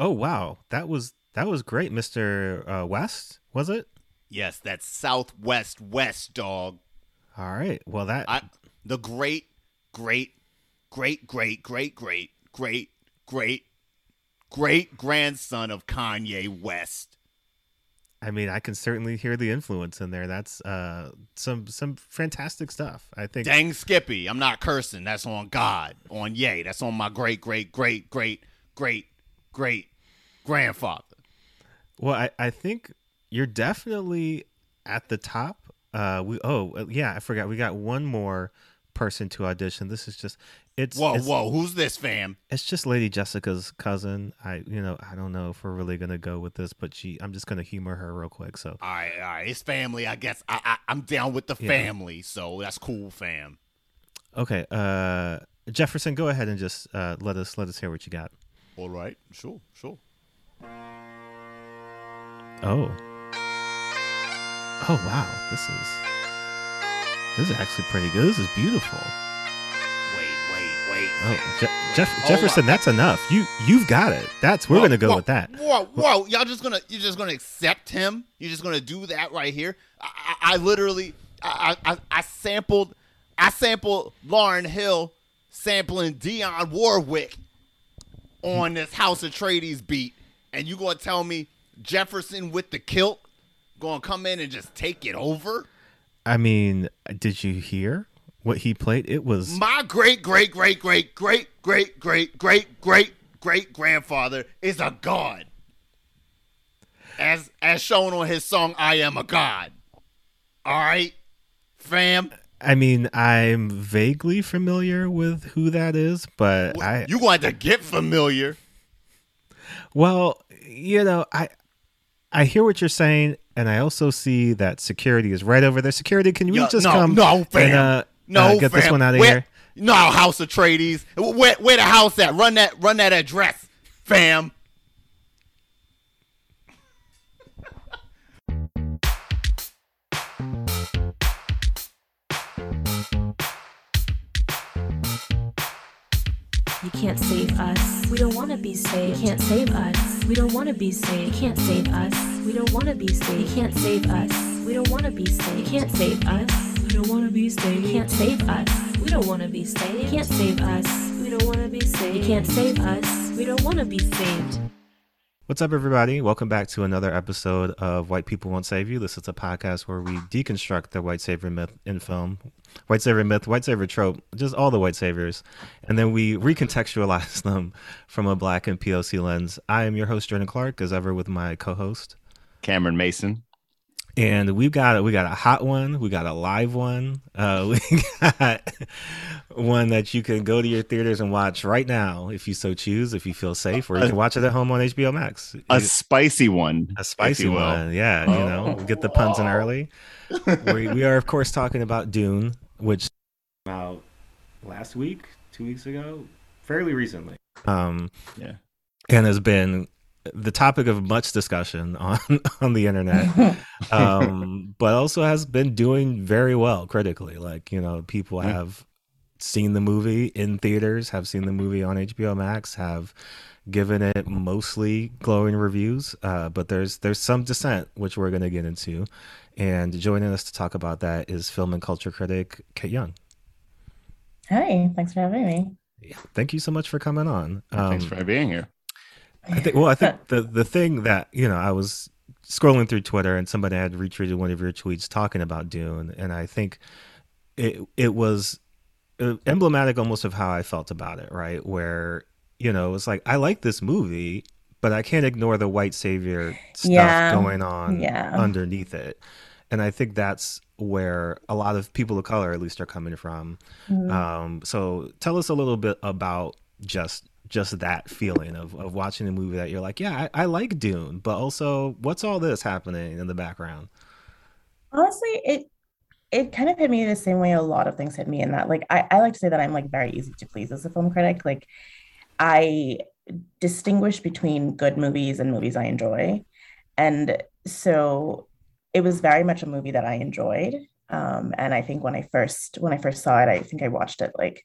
Oh, oh wow, that was that was great, Mister uh, West. Was it? Yes, that's Southwest West, dog. All right. Well, that I, the great, great, great, great, great, great, great, great, great grandson of Kanye West. I mean, I can certainly hear the influence in there. That's uh, some some fantastic stuff. I think. Dang Skippy, I'm not cursing. That's on God, on Yay. That's on my great, great, great, great, great, great grandfather. Well, I, I think you're definitely at the top. Uh, we oh yeah, I forgot. We got one more person to audition. This is just it's whoa it's, whoa. Who's this, fam? It's just Lady Jessica's cousin. I you know I don't know if we're really gonna go with this, but she I'm just gonna humor her real quick. So all right, all right. It's family. I guess I, I I'm down with the yeah. family. So that's cool, fam. Okay, uh, Jefferson, go ahead and just uh, let us let us hear what you got. All right, sure, sure. Oh. Oh wow, this is this is actually pretty good. This is beautiful. Wait, wait, wait. Oh, Je- Jeff- Jefferson, that's enough. You you've got it. That's we're whoa, gonna go whoa, with that. Whoa, whoa! Y'all just gonna you're just gonna accept him? You're just gonna do that right here? I, I, I literally I, I I sampled I sampled Lauryn Hill sampling Dionne Warwick on this House Atreides beat, and you gonna tell me Jefferson with the kilt gonna come in and just take it over? I mean, did you hear what he played? It was my great great great great great great great great great great grandfather is a god. As as shown on his song I Am a God. All right, fam. I mean, I'm vaguely familiar with who that is, but well, I you want to get familiar. Well, you know, I I hear what you're saying, and I also see that security is right over there. Security, can you just no, come? No, fam. And, uh, no, uh, get fam. this one out of where, here. No, House Atreides. Where, where the house at? Run that, run that address, fam. Can't save us. We don't want to be saved. You can't save us. We don't want to be saved. You can't save us. We don't want to be saved. You can't save us. We don't want to be saved. You can't save us. We don't want to be saved. You can't save us. We don't want to be saved. You can't save us. We don't want to be saved. You can't save us. We don't want to be saved. What's up, everybody? Welcome back to another episode of White People Won't Save You. This is a podcast where we deconstruct the white savior myth in film, white savior myth, white savior trope, just all the white saviors, and then we recontextualize them from a black and POC lens. I am your host, Jordan Clark, as ever, with my co-host Cameron Mason and we've got we got a hot one, we got a live one, uh, we got one that you can go to your theaters and watch right now if you so choose, if you feel safe, or you can watch it at home on HBO Max. A spicy one, a spicy one, yeah. Oh. You know, oh. get the puns in early. we, we are of course talking about Dune, which came out last week, two weeks ago, fairly recently. Um, yeah, and has been the topic of much discussion on on the internet, um, but also has been doing very well critically. Like you know, people have seen the movie in theaters, have seen the movie on HBO Max, have given it mostly glowing reviews. Uh, but there's there's some dissent, which we're going to get into. And joining us to talk about that is film and culture critic Cate Young. Hi, thanks for having me. Yeah, thank you so much for coming on. Um, thanks for being here. I think. Well, I think the the thing that you know, I was scrolling through Twitter and somebody had retweeted one of your tweets talking about Dune, and I think it it was uh, emblematic almost of how I felt about it. Right, where you know, it's like I like this movie, but I can't ignore the white savior stuff yeah. going on yeah. underneath it. And I think that's where a lot of people of color, at least, are coming from. Mm-hmm. Um, so, tell us a little bit about just just that feeling of, of watching a movie that you're like, yeah, I, I like Dune, but also what's all this happening in the background? Honestly, it it kind of hit me the same way a lot of things hit me in that like I, I like to say that I'm like very easy to please as a film critic. Like I distinguish between good movies and movies I enjoy. And so it was very much a movie that I enjoyed. Um, and I think when I first when I first saw it, I think I watched it like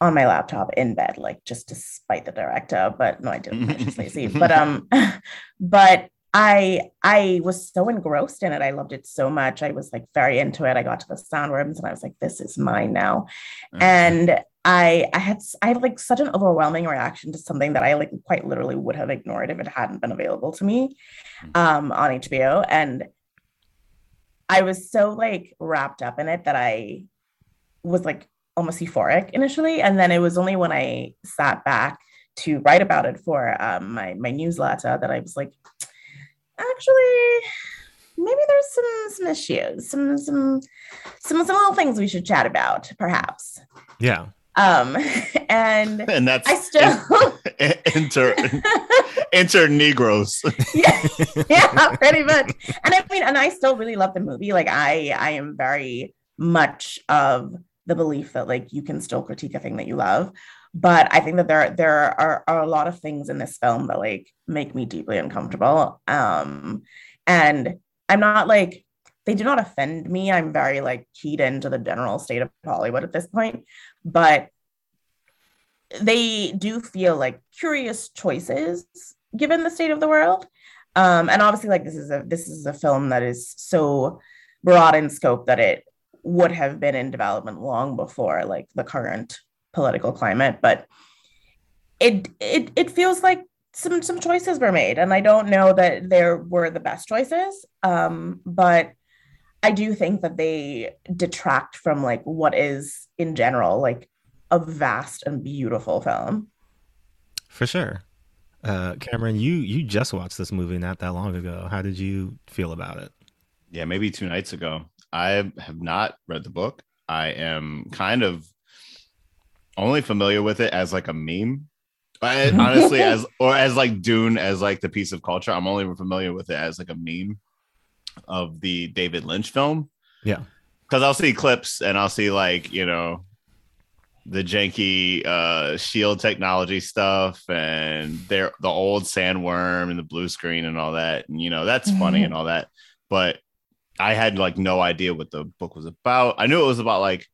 on my laptop in bed, like just to spite the director. But no, I didn't. Lazy. But um, but I I was so engrossed in it. I loved it so much. I was like very into it. I got to the sandworms and I was like, this is mine now. Mhm. And I I had I had like such an overwhelming reaction to something that I like quite literally would have ignored if it hadn't been available to me um on HBO. And I was so like wrapped up in it that I was like almost euphoric initially. And then it was only when I sat back to write about it for um, my my newsletter that I was like, actually, maybe there's some some issues, some some some some little things we should chat about, perhaps. Yeah. Um, and and that's I still enter enter Negroes. yeah, yeah, pretty much. And I mean, and I still really love the movie. Like I I am very much of the belief that like you can still critique a thing that you love. But I think that there there are, are a lot of things in this film that like make me deeply uncomfortable. Um and I'm not like they do not offend me. I'm very like keyed into the general state of Hollywood at this point. But they do feel like curious choices given the state of the world. Um, and obviously, like this is a this is a film that is so broad in scope that it would have been in development long before like the current political climate. But it it it feels like some some choices were made, and I don't know that there were the best choices. Um, but I do think that they detract from like what is in general like a vast and beautiful film. For sure. Uh, Cameron, you you just watched this movie not that long ago. How did you feel about it? Yeah, maybe two nights ago. I have not read the book. I am kind of only familiar with it as like a meme. I, honestly, as or as like Dune as like the piece of culture. I'm only familiar with it as like a meme of the David Lynch film. Yeah. Because I'll see clips and I'll see like, you know, the janky uh shield technology stuff and their the old sandworm and the blue screen and all that. And you know, that's funny and all that. But I had like no idea what the book was about. I knew it was about like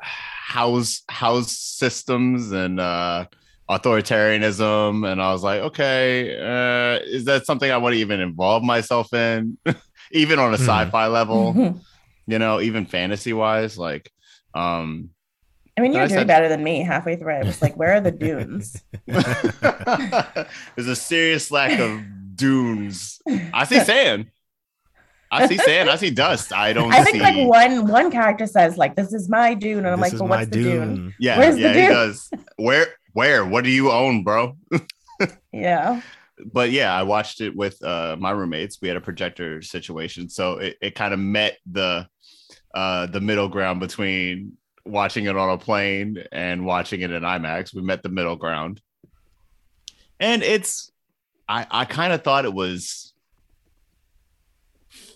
house house systems and uh authoritarianism and I was like, okay, uh is that something I want to even involve myself in even on a Hmm. sci-fi level, you know, even fantasy wise like um I mean, you're doing said- better than me halfway through. I was like, where are the dunes? There's a serious lack of dunes. I see sand. I see sand. I see dust. I don't I think see. like one one character says like, "This is my dune," and I'm This like, "But my what's the dune?" dune. yeah, Where's the yeah, he does. Where, where, what do you own, bro? Yeah. But yeah, I watched it with uh, my roommates. We had a projector situation, so it, it kind of met the uh, the middle ground between watching it on a plane and watching it in IMAX. We met the middle ground, and it's I I kind of thought it was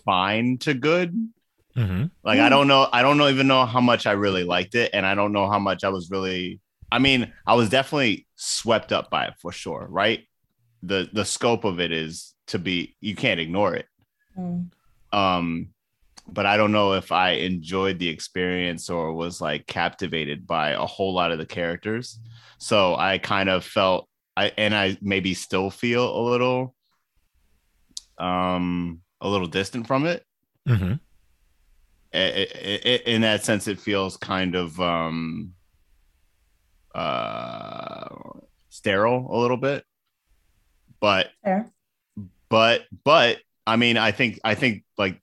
fine to good. hmm Like I don't know, I don't know even know how much I really liked it, and I don't know how much I was really. I mean, I was definitely swept up by it for sure, right? the The scope of it is to be you can't ignore it. Mm. Um, but I don't know if I enjoyed the experience or was like captivated by a whole lot of the characters. So I kind of felt I and I maybe still feel a little um a little distant from it. Hmm i- i- i- in that sense it feels kind of um uh sterile a little bit. But Fair. but but i mean i think i think like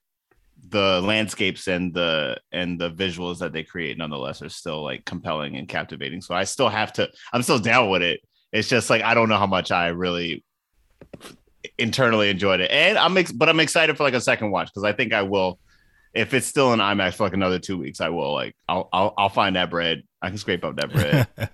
the landscapes and the and the visuals that they create nonetheless are still like compelling and captivating. So i still have to i'm still down with it it's just like i don't know how much i really internally enjoyed it and i'm ex- but i'm excited for like a second watch because i think i will if it's still in IMAX for like another two weeks, I will like I'll I'll, I'll find that bread. I can scrape up that bread.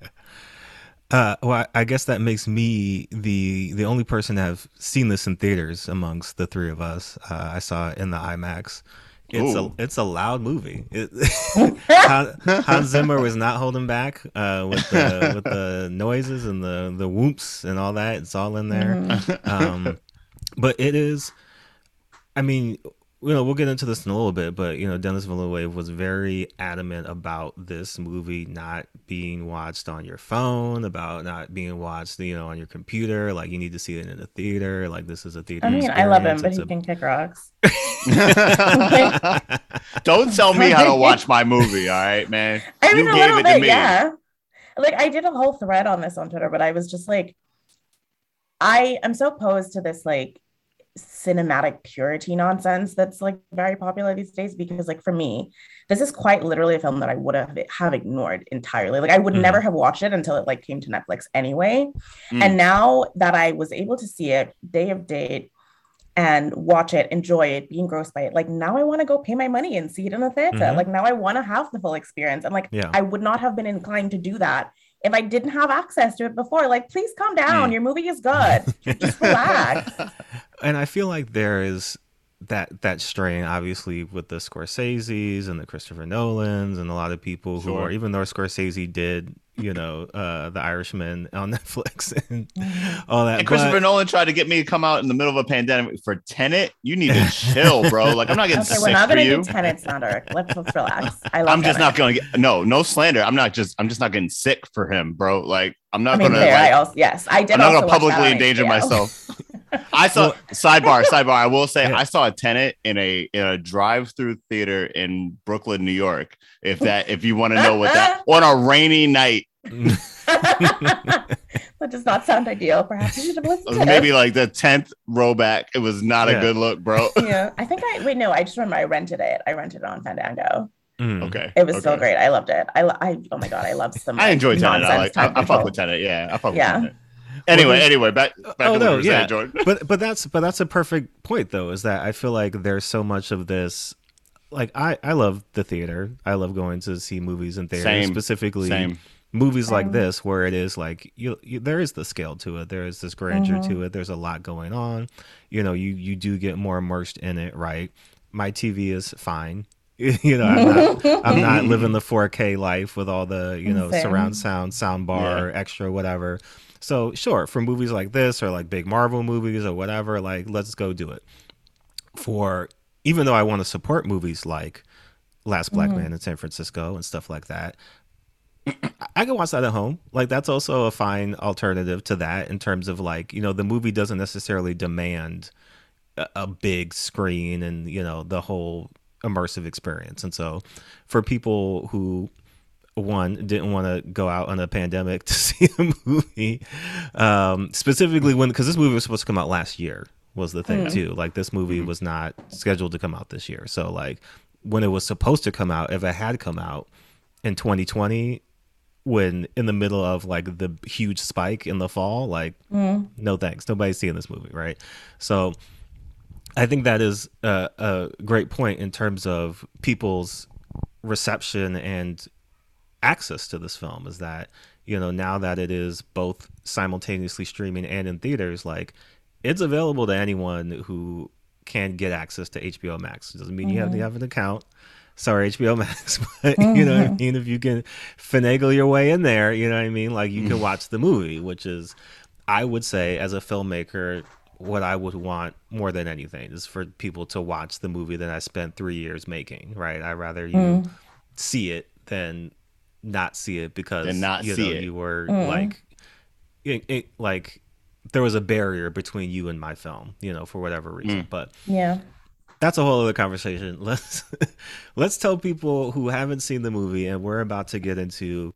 uh, well, I guess that makes me the the only person to have seen this in theaters amongst the three of us. Uh, I saw it in the IMAX. It's Ooh. a it's a loud movie. It, Han, Hans Zimmer was not holding back uh, with the with the noises and the the whoops and all that. It's all in there. Mhm. um, but it is i mean you know, we'll get into this in a little bit, but you know, Denis Villeneuve was very adamant about this movie not being watched on your phone, about not being watched, you know, on your computer. Like you need to see it in a theater. Like this is a theater. I mean, I love him, experience. but he a- can kick rocks. Don't tell me how to watch my movie, all right, man. I mean, you a gave little it to bit, me. yeah. Like I did a whole thread on this on Twitter, but I was just like, I am so opposed to this like cinematic purity nonsense that's like very popular these days because like for me this is quite literally a film that i would have have ignored entirely like i would Mhm. never have watched it until it like came to netflix anyway Mm. and now that i was able to see it day of date and watch it enjoy it be engrossed by it like now i want to go pay my money and see it in the theater Mhm. like now i want to have the full experience and like Yeah. i would not have been inclined to do that if i didn't have access to it before like please calm down Mm. your movie is good just relax and I feel like there is that that strain, obviously, with the Scorseses and the Christopher Nolans and a lot of people who are even though Scorsese did, you know, uh, the Irishman on Netflix and all that. And Christopher but- Nolan tried to get me to come out in the middle of a pandemic for Tenet. You need to chill, bro. Like I'm not getting Okay, sick we're not gonna you. do tenants now, Derek. Let's, let's relax. I love I'm just Tenet. not gonna get no no slander. I'm not just I'm just not getting sick for him, bro. Like I'm not I mean, gonna like, I also yes, I did. I'm not gonna publicly endanger myself. I saw sidebar, sidebar. I will say Yeah. I saw a Tenet in a in a drive-through theater in Brooklyn, New York. If that if you want to know what that on a rainy night, that does not sound ideal. Perhaps you should have listened was to maybe like the tenth row back. It was not Yeah. a good look, bro. Yeah, I think I wait. No, I just remember I rented it. I rented it on Fandango. Mm. Okay, It was so okay. great. I loved it. I, lo- I oh my god, I love some. I enjoy Tenet. I nonsense like. I, time I fuck with Tenet. Yeah, I fuck Yeah. with Tenet. Anyway, there's- anyway, back back Oh, to what no, you yeah. saying, Jordan. but but that's but that's a perfect point though is that i feel like there's so much of this like i i love the theater i love going to see movies in theater Same. specifically Same. movies like this where it is like you, you there is the scale to it there is this grandeur Mhm. to it there's a lot going on you know you you do get more immersed in it right my tv is fine you know i'm not i'm not living the 4k life with all the you know Same. surround sound sound bar extra whatever so sure for movies like this or like big marvel movies or whatever like let's go do it for even though i want to support movies like last black mm-hmm. man in san francisco and stuff like that I can watch that at home. Like that's also a fine alternative to that in terms of like, you know, the movie doesn't necessarily demand a, a big screen and, you know, the whole immersive experience. And so for people who one didn't want to go out on a pandemic to see a movie. Um specifically when because this movie was supposed to come out last year was the thing mm. too. Like this movie mm-hmm. was not scheduled to come out this year. So like when it was supposed to come out if it had come out in 2020 when in the middle of like the huge spike in the fall like mm. no thanks. Nobody's seeing this movie right? So i think that is a, a great point in terms of people's reception and access to this film is that you know now that it is both simultaneously streaming and in theaters like it's available to anyone who can get access to HBO Max. It doesn't mean you have to mm-hmm. have an account. Sorry, HBO Max, but you know what I mm-hmm. mean. If you can finagle your way in there, you know what I mean. Like you can mm. watch the movie, which is, I would say, as a filmmaker, what I would want more than anything is for people to watch the movie that I spent three years making. Right? I would rather you mm. see it than not see it because Than not you see know it. you were mm. like, it, it, like there was a barrier between you and my film, you know, for whatever mm. reason. But Yeah. that's a whole other conversation. Let's let's tell people who haven't seen the movie and we're about to get into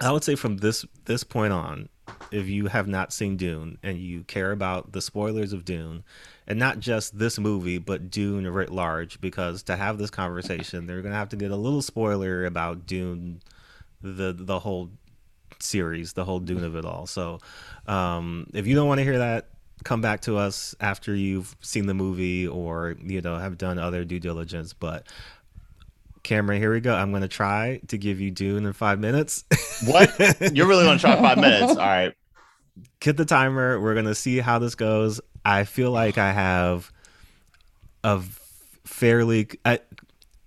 I would say from this this point on, if you have not seen Dune and you care about the spoilers of Dune, and not just this movie, but Dune writ large, because to have this conversation, they're gonna have to get a little spoiler about Dune, the the whole series, the whole Dune of it all. So, um, if you don't want to hear that, come back to us after you've seen the movie or you know have done other due diligence. But Cameron, here we go. I'm gonna try to give you Dune in five minutes. What? You're really gonna try five minutes? All right. Hit the timer. We're gonna see how this goes. I feel like I have a fairly, I,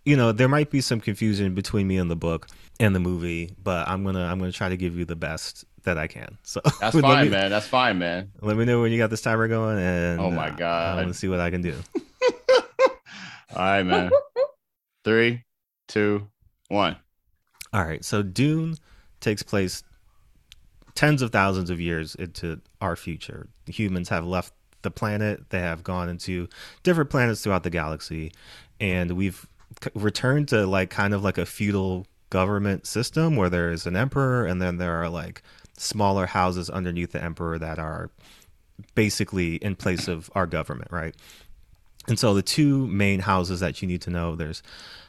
you know, there might be some confusion between me and the book and the movie, but I'm gonna I'm gonna try to give you the best that I can. So That's fine, me, man. That's fine, man. Let me know when you got this timer going, and Oh my uh, God. I'm gonna see what I can do. All right, man. Three, two, one. All right. So Dune takes place tens of thousands of years into our future. Humans have left the planet. They have gone into different planets throughout the galaxy, and we've returned to like kind of like a feudal government system where there is an emperor, and then there are like smaller houses underneath the emperor that are basically in place of our government, right? And so the two main houses that you need to know there's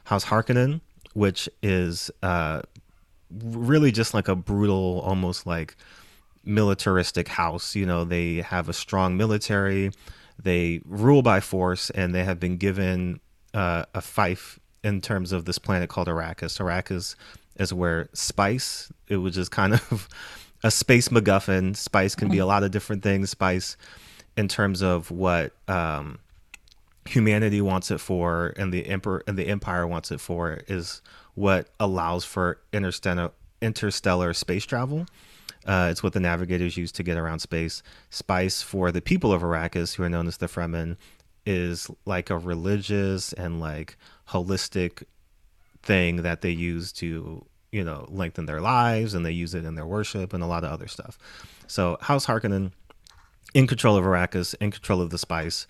House Harkonnen, which is uh, really just like a brutal, almost like militaristic house. You know, they have a strong military, they rule by force, and they have been given uh, a fief in terms of this planet called Arrakis. Arrakis is where spice, it was just kind of a space MacGuffin. Spice can be a lot of different things. Spice, in terms of what um, humanity wants it for, and the emperor and the empire wants it for, is what allows for interstellar interstellar space travel. Uh, it's what the navigators use to get around space. Spice for the people of Arrakis, who are known as the Fremen, is like a religious and like holistic thing that they use to you know lengthen their lives and they use it in their worship and a lot of other stuff. So house harkonnen in control of arrakis in control of the spice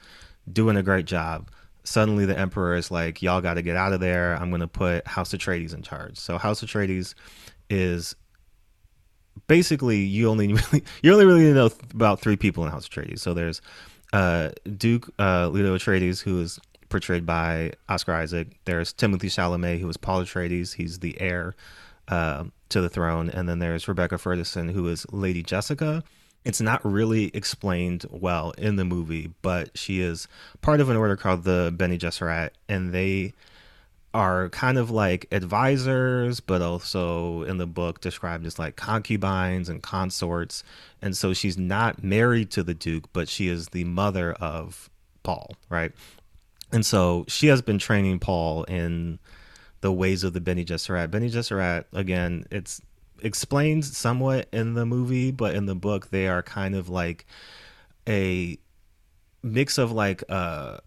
doing a great job. Suddenly the emperor is like y'all got to get out of there. I'm going to put house atreides in charge. So house atreides is basically you only really you only really know about three people in house atreides so there's uh, duke uh, leto atreides who is portrayed by Oscar Isaac. There's Timothée Chalamet, who is Paul Atreides. He's the heir uh, to the throne. And then there's Rebecca Ferguson, who is Lady Jessica. It's not really explained well in the movie, but she is part of an order called the Bene Gesserit, and they are kind of like advisors, but also in the book described as like concubines and consorts. And so she's not married to the Duke, but she is the mother of Paul, right? And so she has been training Paul in the ways of the Bene Gesserit. Bene Gesserit, again, it's explained somewhat in the movie, but in the book, they are kind of like a mix of like a,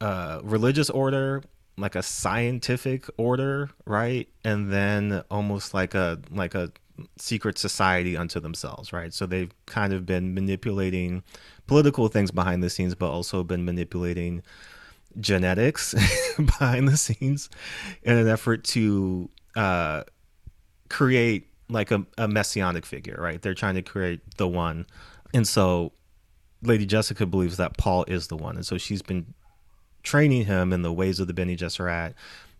a religious order, like a scientific order, right? And then almost like a like a secret society unto themselves, right? So they've kind of been manipulating political things behind the scenes, but also been manipulating genetics behind the scenes in an effort to uh, create like a, a messianic figure, right? They're trying to create the one. And so Lady Jessica believes that Paul is the one. And so she's been training him in the ways of the Bene Gesserit.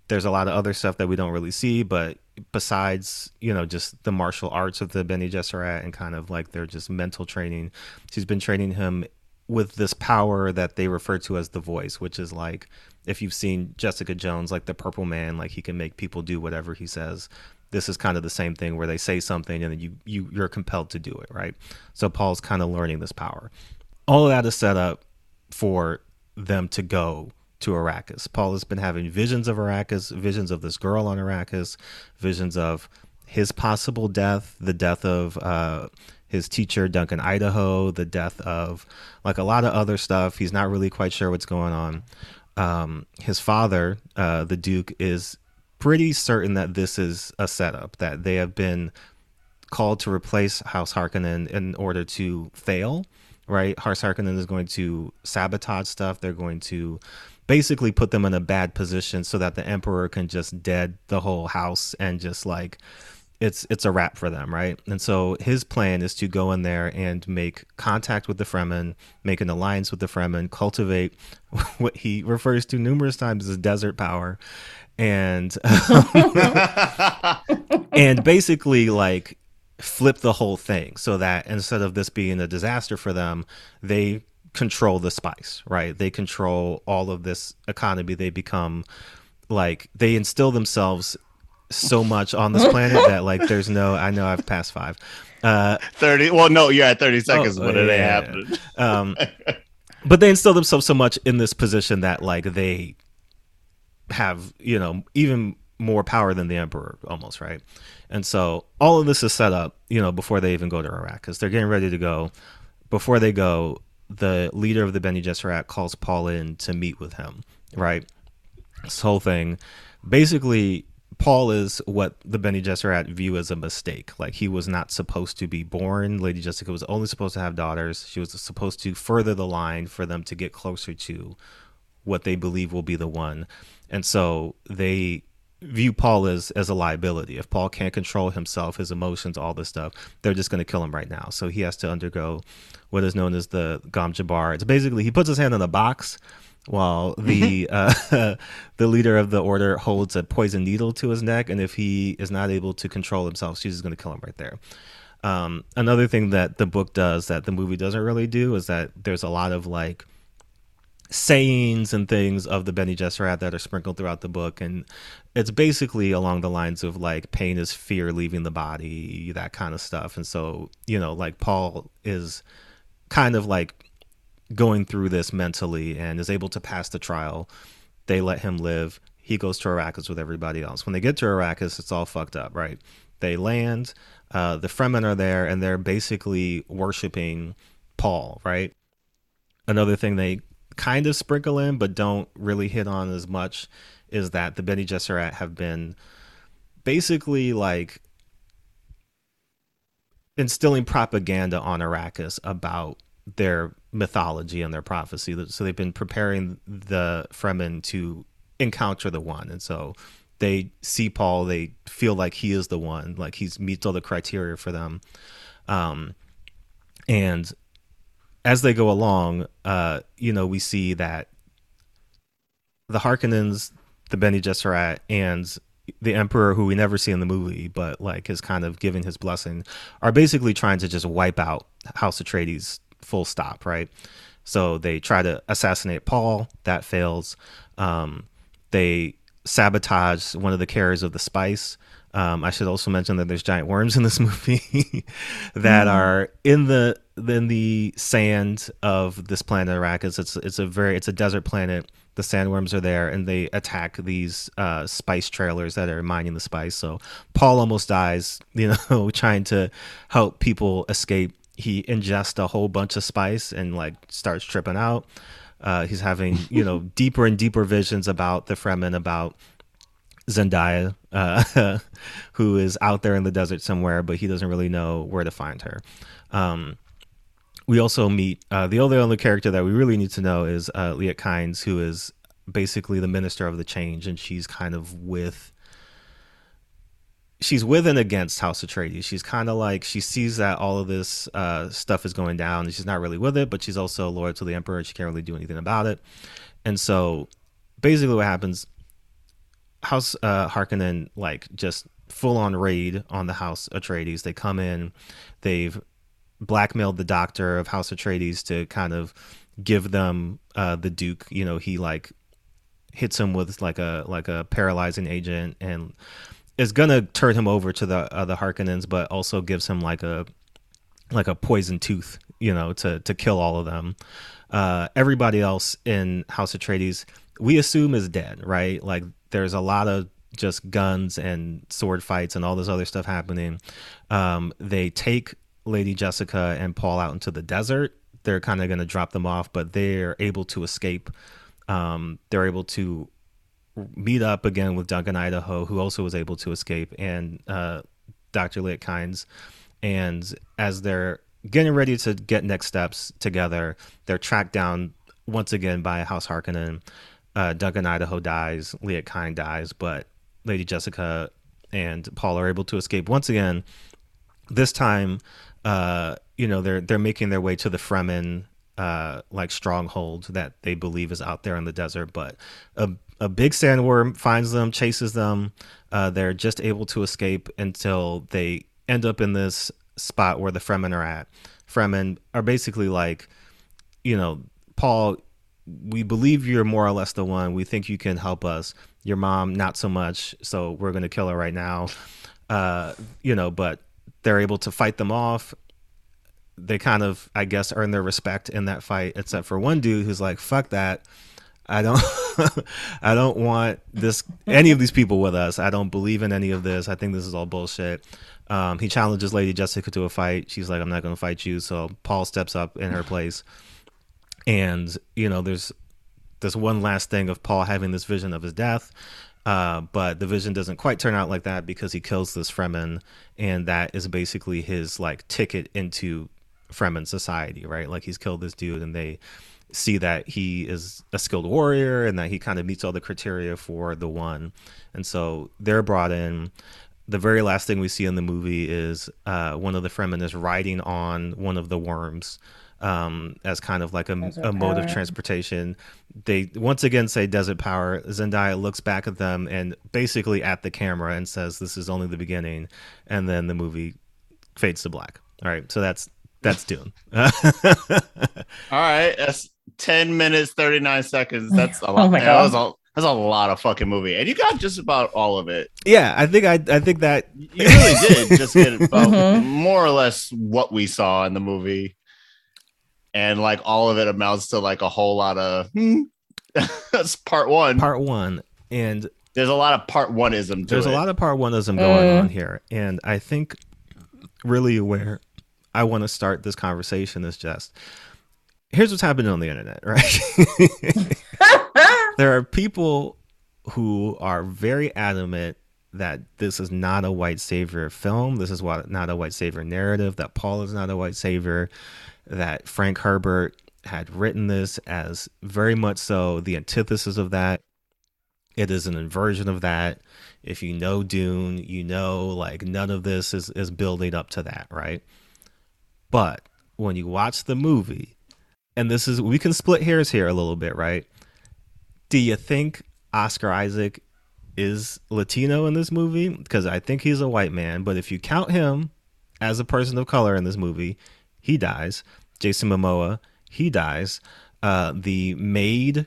There's a lot of other stuff that we don't really see, but besides, you know, just the martial arts of the Bene Gesserit and kind of like their just mental training, she's been training him with this power that they refer to as the voice, which is like if you've seen Jessica Jones, like the Purple Man, like he can make people do whatever he says. This is kind of the same thing where they say something and then you you you're compelled to do it, right? So Paul's kind of learning this power. All of that is set up for them to go to Arrakis. Paul has been having visions of Arrakis, visions of this girl on Arrakis, visions of his possible death, the death of uh, his teacher Duncan Idaho, the death of like a lot of other stuff. He's not really quite sure what's going on. Um, his father, uh, the Duke, is pretty certain that this is a setup that they have been called to replace House Harkonnen in order to fail. Right, House Harkonnen is going to sabotage stuff. They're going to basically put them in a bad position so that the Emperor can just dead the whole house and just like it's it's a wrap for them, right? And so his plan is to go in there and make contact with the Fremen, make an alliance with the Fremen, cultivate what he refers to numerous times as desert power, and and basically like flip the whole thing so that instead of this being a disaster for them, they control the spice, right? They control all of this economy. They become like they instill themselves so much on this planet that like there's no I know I've passed five. Uh 30 well no you're at 30 seconds oh, but yeah, it ain't yeah, happening. Yeah. Um but they instill themselves so much in this position that like they have, you know, even more power than the emperor almost, right? And so all of this is set up, you know, before they even go to Arrakis they're getting ready to go. Before they go, the leader of the Bene Gesserit calls Paul in to meet with him, right? this whole thing. Basically, Paul is what the Bene Gesserit view as a mistake. Like he was not supposed to be born. Lady Jessica was only supposed to have daughters. She was supposed to further the line for them to get closer to what they believe will be the one. And so they view Paul as as a liability. If Paul can't control himself, his emotions, all this stuff, they're just going to kill him right now. So he has to undergo what is known as the Gom Jabbar. It's basically he puts his hand in a box while the mm-hmm. uh, the leader of the order holds a poison needle to his neck, and if he is not able to control himself, she's just going to kill him right there. Um, another thing that the book does that the movie doesn't really do is that there's a lot of like sayings and things of the Bene Gesserit that are sprinkled throughout the book, and it's basically along the lines of like pain is fear leaving the body, that kind of stuff. And so you know, like Paul is kind of like going through this mentally and is able to pass the trial. They let him live. He goes to Arrakis with everybody else. When they get to Arrakis, it's all fucked up, right? They land. Uh, the Fremen are there, and they're basically worshiping Paul, right? Another thing they kind of sprinkle in, but don't really hit on as much, is that the Bene Gesserit have been basically like instilling propaganda on Arrakis about their mythology and their prophecy. So they've been preparing the Fremen to encounter the one, and so they see Paul. They feel like he is the one, like he's meets all the criteria for them. Um, and as they go along, uh, you know, we see that the Harkonnens, the Bene Gesserit, and the Emperor, who we never see in the movie, but like is kind of giving his blessing, are basically trying to just wipe out House Atreides full stop, right? So they try to assassinate Paul. That fails. Um, they sabotage one of the carriers of the spice. Um, I should also mention that there's giant worms in this movie that mm. are in the in the sand of this planet Arrakis. It's it's a very it's a desert planet. The sandworms are there, and they attack these uh, spice trailers that are mining the spice. So Paul almost dies, you know, trying to help people escape he ingests a whole bunch of spice and like starts tripping out. Uh, he's having you know deeper and deeper visions about the Fremen, about Zendaya, uh, who is out there in the desert somewhere, but he doesn't really know where to find her. Um, we also meet uh, the only other character that we really need to know is uh, Liet Kynes, who is basically the minister of the change, and she's kind of with she's with and against House Atreides. She's kind of like she sees that all of this uh, stuff is going down, and she's not really with it, but she's also loyal to the Emperor. She can't really do anything about it, and so basically, what happens? House uh, Harkonnen like just full on raid on the House Atreides. They come in, they've blackmailed the Doctor of House Atreides to kind of give them uh, the Duke. You know, he like hits him with like a like a paralyzing agent and is gonna turn him over to the uh, the Harkonnens, but also gives him like a like a poison tooth, you know, to to kill all of them. Uh, everybody else in House Atreides, we assume is dead, right? Like there's a lot of just guns and sword fights and all this other stuff happening. Um, they take Lady Jessica and Paul out into the desert. They're kind of going to drop them off, but they're able to escape. Um, they're able to meet up again with Duncan Idaho, who also was able to escape, and uh, Dr. Liet Kynes. And as they're getting ready to get next steps together, they're tracked down once again by House Harkonnen. Uh, Duncan Idaho dies, Liet Kynes dies, but Lady Jessica and Paul are able to escape once again. This time, uh, you know, they're they're making their way to the Fremen uh, like stronghold that they believe is out there in the desert, but a a big sandworm finds them, chases them. Uh, they're just able to escape until they end up in this spot where the Fremen are at. Fremen are basically like, you know, Paul, we believe you're more or less the one. We think you can help us. Your mom, not so much. So we're going to kill her right now. Uh, you know, but they're able to fight them off. They kind of, I guess, earn their respect in that fight, except for one dude who's like, fuck that. I don't I don't want this any of these people with us. I don't believe in any of this. I think this is all bullshit. Um, he challenges Lady Jessica to a fight. She's like, I'm not going to fight you. So Paul steps up in her place, and you know, there's this one last thing of Paul having this vision of his death. Uh, but the vision doesn't quite turn out like that because he kills this Fremen, and that is basically his like ticket into Fremen society, right? Like he's killed this dude, and they see that he is a skilled warrior and that he kind of meets all the criteria for the one, and so they're brought in. The very last thing we see in the movie is uh, one of the Fremen is riding on one of the worms um, as kind of like a, a mode of transportation. They once again say desert power. Zendaya looks back at them and basically at the camera and says, "This is only the beginning," and then the movie fades to black. All right, so that's that's Dune. All right, that's ten minutes thirty nine seconds. That's a Oh lot. my yeah, that was God. a that's a lot of fucking movie, and you got just about all of it. yeah, I think I I think that You really did just get about Mhm. more or less what we saw in the movie, and like all of it amounts to like a whole lot of. Hmm. that's part one. part one and There's a lot of part oneism to there's it. a lot of part oneism going Mm. on here and i think really where i want to start this conversation is just here's what's happening on the internet right there are people who are very adamant that this is not a white savior film this is what not a white savior narrative that paul is not a white savior that frank herbert had written this as very much so the antithesis of that. It is an inversion of that. If you know dune you know like none of this is is building up to that right? But when you watch the movie and this is we can split hairs here a little bit right? Do you think oscar isaac is latino in this movie? Because i think he's a white man but if you count him as a person of color in this movie he dies jason momoa he dies uh, the maid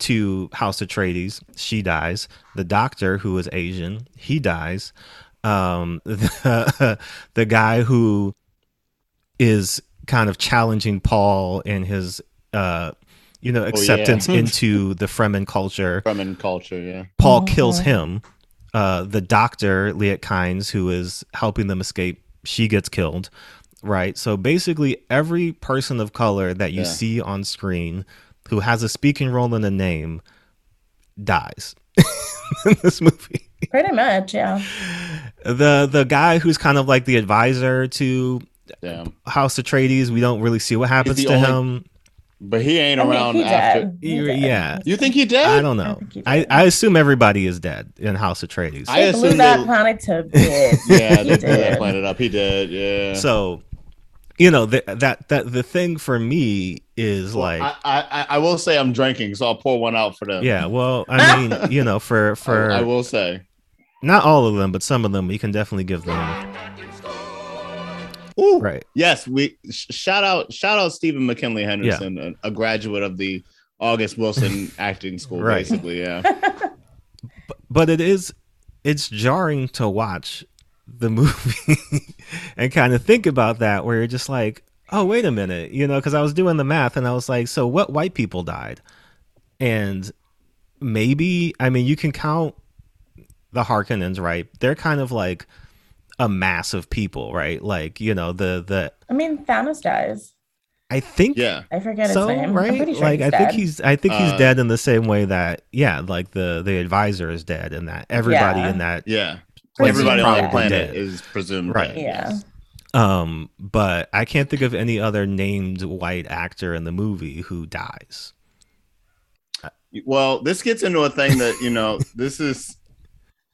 to House Atreides, she dies. The doctor, who is Asian, he dies. Um, the, the guy who is kind of challenging Paul in his, uh, you know, acceptance yeah. into the Fremen culture. Fremen culture, yeah. Paul Mhm. kills him. Uh, the doctor, Liet Kynes, who is helping them escape, she gets killed. Right. So basically, every person of color that you Yeah. see on screen who has a speaking role in a name dies in this movie. Pretty much, yeah. The the guy who's kind of like the advisor to Damn. House Atreides, we don't really see what happens to only- him. But he ain't I around he after. He yeah. You think he dead? I don't know. think he I. I assume everybody is dead in House Atreides. I They blew that they- planet to bits. Yeah, He they blew that planet up. He did. Yeah. So, you know, the, that that the thing for me is like, I, I I will say I'm drinking, so I'll pour one out for them. yeah. Well, I mean, you know, for for I, I will say. not all of them, but some of them, you can definitely give them Ooh. right. Yes, we shout out shout out Stephen McKinley Henderson, a, a graduate of the August Wilson Acting School, Right. basically. Yeah. But it is, it's jarring to watch the movie and kind of think about that, where you're just like, oh, wait a minute, you know, because I was doing the math and I was like, so what white people died, and maybe, I mean, you can count the Harkonnens, right? They're kind of like a mass of people, right? Like, you know, the the I mean, Thanos dies. I think Yeah. I forget his so, name. I'm right? pretty sure like he's I dead. think he's I think he's Uh, dead in the same way that yeah, like the the advisor is dead and that everybody Yeah. in that Yeah. Place Everybody on the planet dead. is presumed Right. dead. Yeah. Um, but I can't think of any other named white actor in the movie who dies. Well, this gets into a thing that you know. this is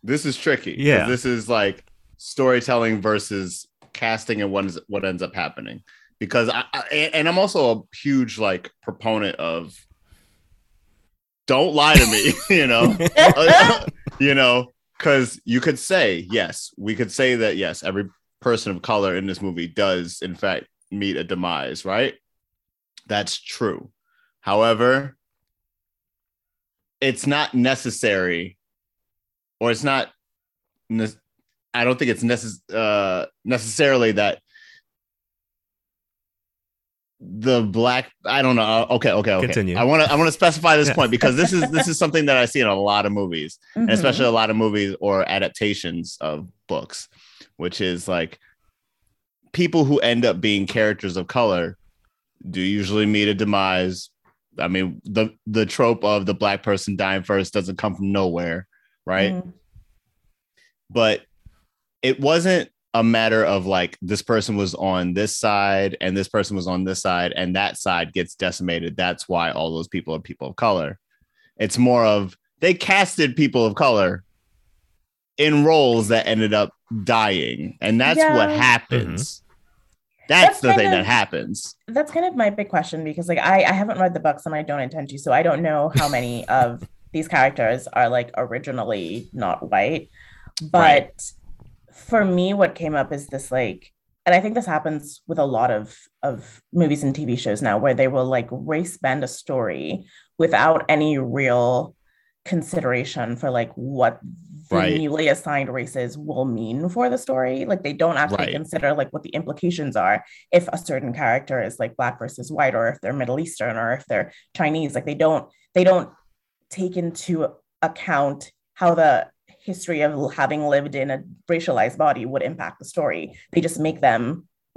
this is tricky. Yeah. This is like storytelling versus casting and what is what ends up happening. Because I, I and and I'm also a huge like proponent of don't lie to me. You know. Uh, you know, because you could say, yes, we could say that, yes, every person of color in this movie does, in fact, meet a demise, right? That's true. However, it's not necessary, or it's not, ne- I don't think it's necess- uh, necessarily that the black i don't know okay okay okay Continue. i want to i want to specify this Yeah. point because this is this is something that i see in a lot of movies and Mhm. especially a lot of movies or adaptations of books, which is like people who end up being characters of color do usually meet a demise I mean, the the trope of the black person dying first doesn't come from nowhere, right? Mhm. But it wasn't a matter of like this person was on this side and this person was on this side and that side gets decimated. That's why all those people are people of color. It's more of they casted people of color in roles that ended up dying, and that's what Yeah. happens. Mm-hmm. That's, That's the kind thing that happens. That's kind of my big question because like I, I haven't read the books and I don't intend to, so I don't know how many of these characters are like originally not white. But Right. For me, what came up is this like, and I think this happens with a lot of of movies and TV shows now, where they will like race bend a story without any real consideration for like what the Right. newly assigned races will mean for the story. Like they don't actually Right. consider like what the implications are if a certain character is like black versus white, or if they're Middle Eastern, or if they're Chinese. Like they don't they don't take into account how the history of having lived in a racialized body would impact the story. They just make them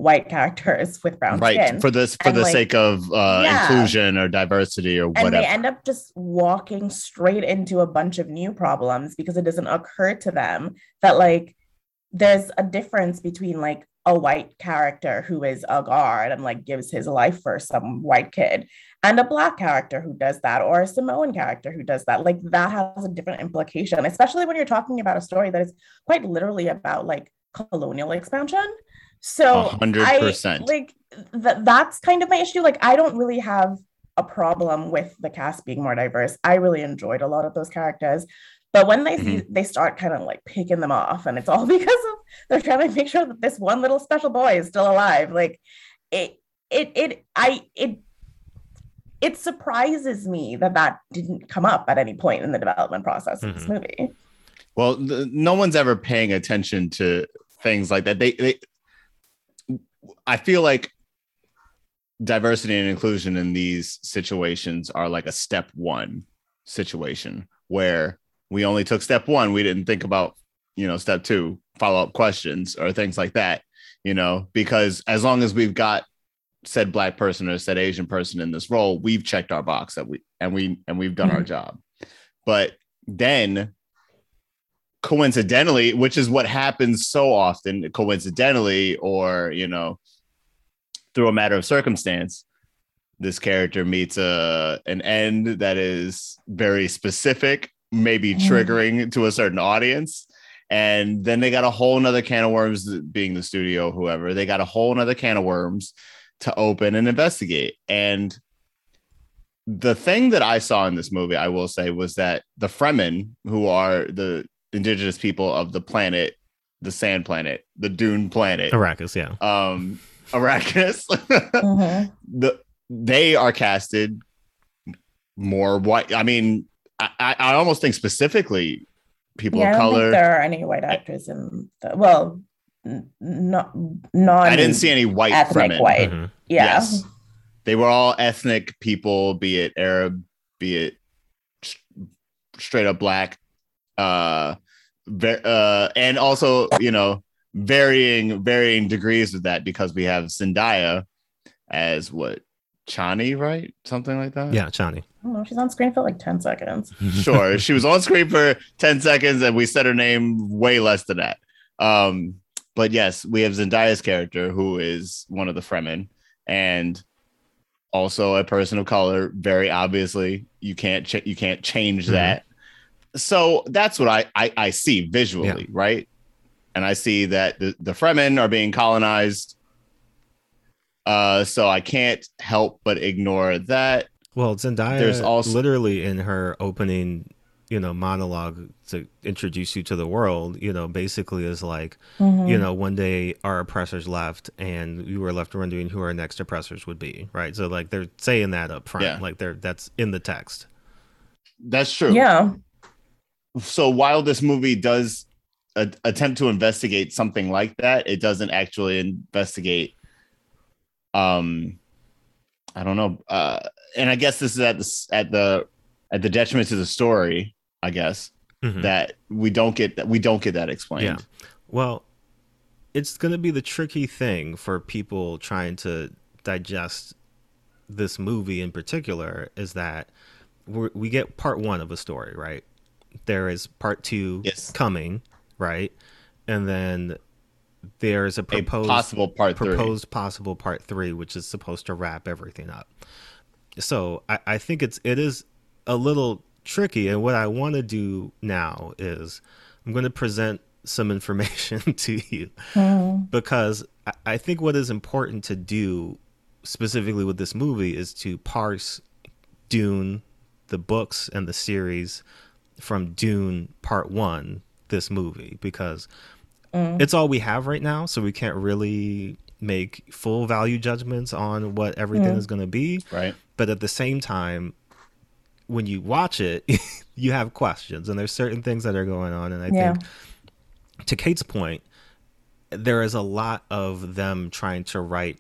white characters with brown right skin. for this for And, the like, sake of uh Yeah. inclusion or diversity or and whatever they end up just walking straight into a bunch of new problems because it doesn't occur to them that like there's a difference between like a white character who is a guard and like gives his life for some white kid and a black character who does that or a Samoan character who does that like that has a different implication especially when you're talking about a story that is quite literally about like colonial expansion so A hundred I- percent. like th- that's kind of my issue like I don't really have a problem with the cast being more diverse. I really enjoyed a lot of those characters. But when they see mm-hmm. they start kind of like picking them off, and it's all because of they're trying to make sure that this one little special boy is still alive. Like it, it, it, I, it, it surprises me that that didn't come up at any point in the development process of this mm-hmm. movie. Well, th- no one's ever paying attention to things like that. They, they, I feel like diversity and inclusion in these situations are like a step one situation where we only took step one. We didn't think about, you know, step two, follow up questions or things like that, you know, because as long as we've got said black person or said Asian person in this role, we've checked our box that we, and we, and we've done our Mhm. job. But then coincidentally, which is what happens so often, coincidentally, or you know, through a matter of circumstance, this character meets a an end that is very specific, maybe Mhm. triggering to a certain audience. And then they got a whole nother can of worms, being the studio, whoever, they got a whole nother can of worms to open and investigate. And the thing that I saw in this movie, I will say, was that the Fremen, who are the indigenous people of the planet, the sand planet, the dune planet, Arrakis, yeah. um, Arrakis, Mhm. the they are casted more white. I mean, I, I I almost think specifically people Yeah, I of don't color. think there are any white actors in the well, n- not non. I didn't see any white ethnic Fremen. white. Mhm. Yeah. Yes. They were all ethnic people, be it Arab, be it s- straight up black, uh, ve- uh, and also you know varying varying degrees of that because we have Zendaya as what Chani, right? Something like that. Yeah, Chani. I don't know. She's on screen for like 10 seconds. sure. She was on screen for 10 seconds and we said her name way less than that. Um, but yes, we have Zendaya's character who is one of the Fremen and also a person of color. Very obviously, you can't ch- you can't change Mhm. that. So that's what I I, I see visually, right? And I see that the, the Fremen are being colonized. Uh, so I can't help but ignore that. Well, Zendaya There's also- literally in her opening, you know, monologue to introduce you to the world, you know, basically is like, Mhm. you know, one day our oppressors left and we were left wondering who our next oppressors would be, right? So like they're saying that up front, Yeah. like they're that's in the text. That's true. Yeah. so while this movie does a- attempt to investigate something like that it doesn't actually investigate um i don't know uh and i guess this is at the at the at the detriment to the story i guess Mhm. that we don't get that we don't get that explained Yeah. Well, it's going to be the tricky thing for people trying to digest this movie in particular is that we we get part one of a story, right? There is part two Yes. coming, right? And then there's a A proposed possible part three. proposed possible part three, which is supposed to wrap everything up. So I, I think it's it is a little tricky, and what I want to do now is I'm going to present some information to you mm-hmm. because I, I think what is important to do specifically with this movie is to parse Dune, the books and the series from Dune Part One, this movie, because mm. it's all we have right now, so we can't really make full value judgments on what everything mm. is going to be. Right. But at the same time, when you watch it, you have questions, and there's certain things that are going on, and I Yeah. think to Kate's point, there is a lot of them trying to right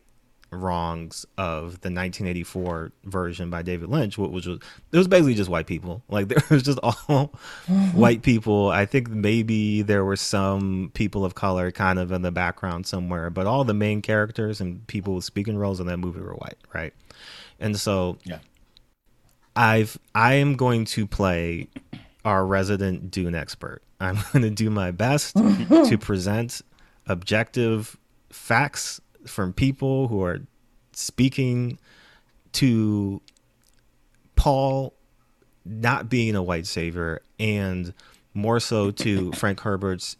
wrongs of the 1984 version by David Lynch, which was it was basically just white people. Like there was just all white people. I think maybe there were some people of color kind of in the background somewhere, but all the main characters and people with speaking roles in that movie were white, right? And so Yeah. I've I am going to play our resident Dune expert. I'm going to do my best to present objective facts from people who are speaking to Paul not being a white savior and more so to Frank Herbert's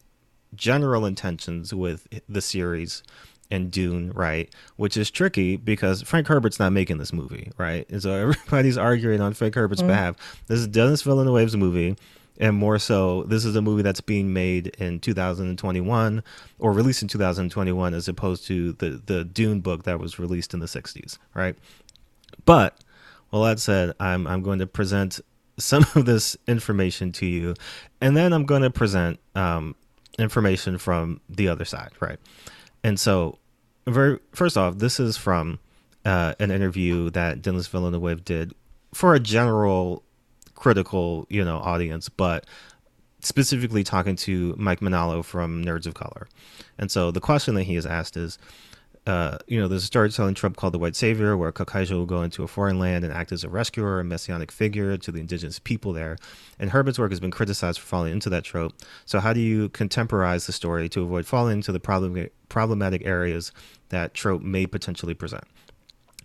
general intentions with the series and Dune, right? Which is tricky because Frank Herbert's not making this movie, right? And so everybody's arguing on Frank Herbert's behalf. This is Denis Villeneuve's movie, and more so, this is a movie that's being made in 2021 or released in 2021 as opposed to the the Dune book that was released in the 60s, right? But well, that said, I'm I'm going to present some of this information to you, and then I'm going to present um, information from the other side, right? And so, very first off, this is from uh, an interview that Denis Villeneuve did for a general critical, you know, audience, but specifically talking to Mike Manalo from Nerds of Color. And so the question that he has asked is, uh, you know, there's a storytelling trope called the White Savior, where Kakaija will go into a foreign land and act as a rescuer, a messianic figure to the indigenous people there. And Herbert's work has been criticized for falling into that trope. So, how do you contemporize the story to avoid falling into the problem- problematic areas that trope may potentially present?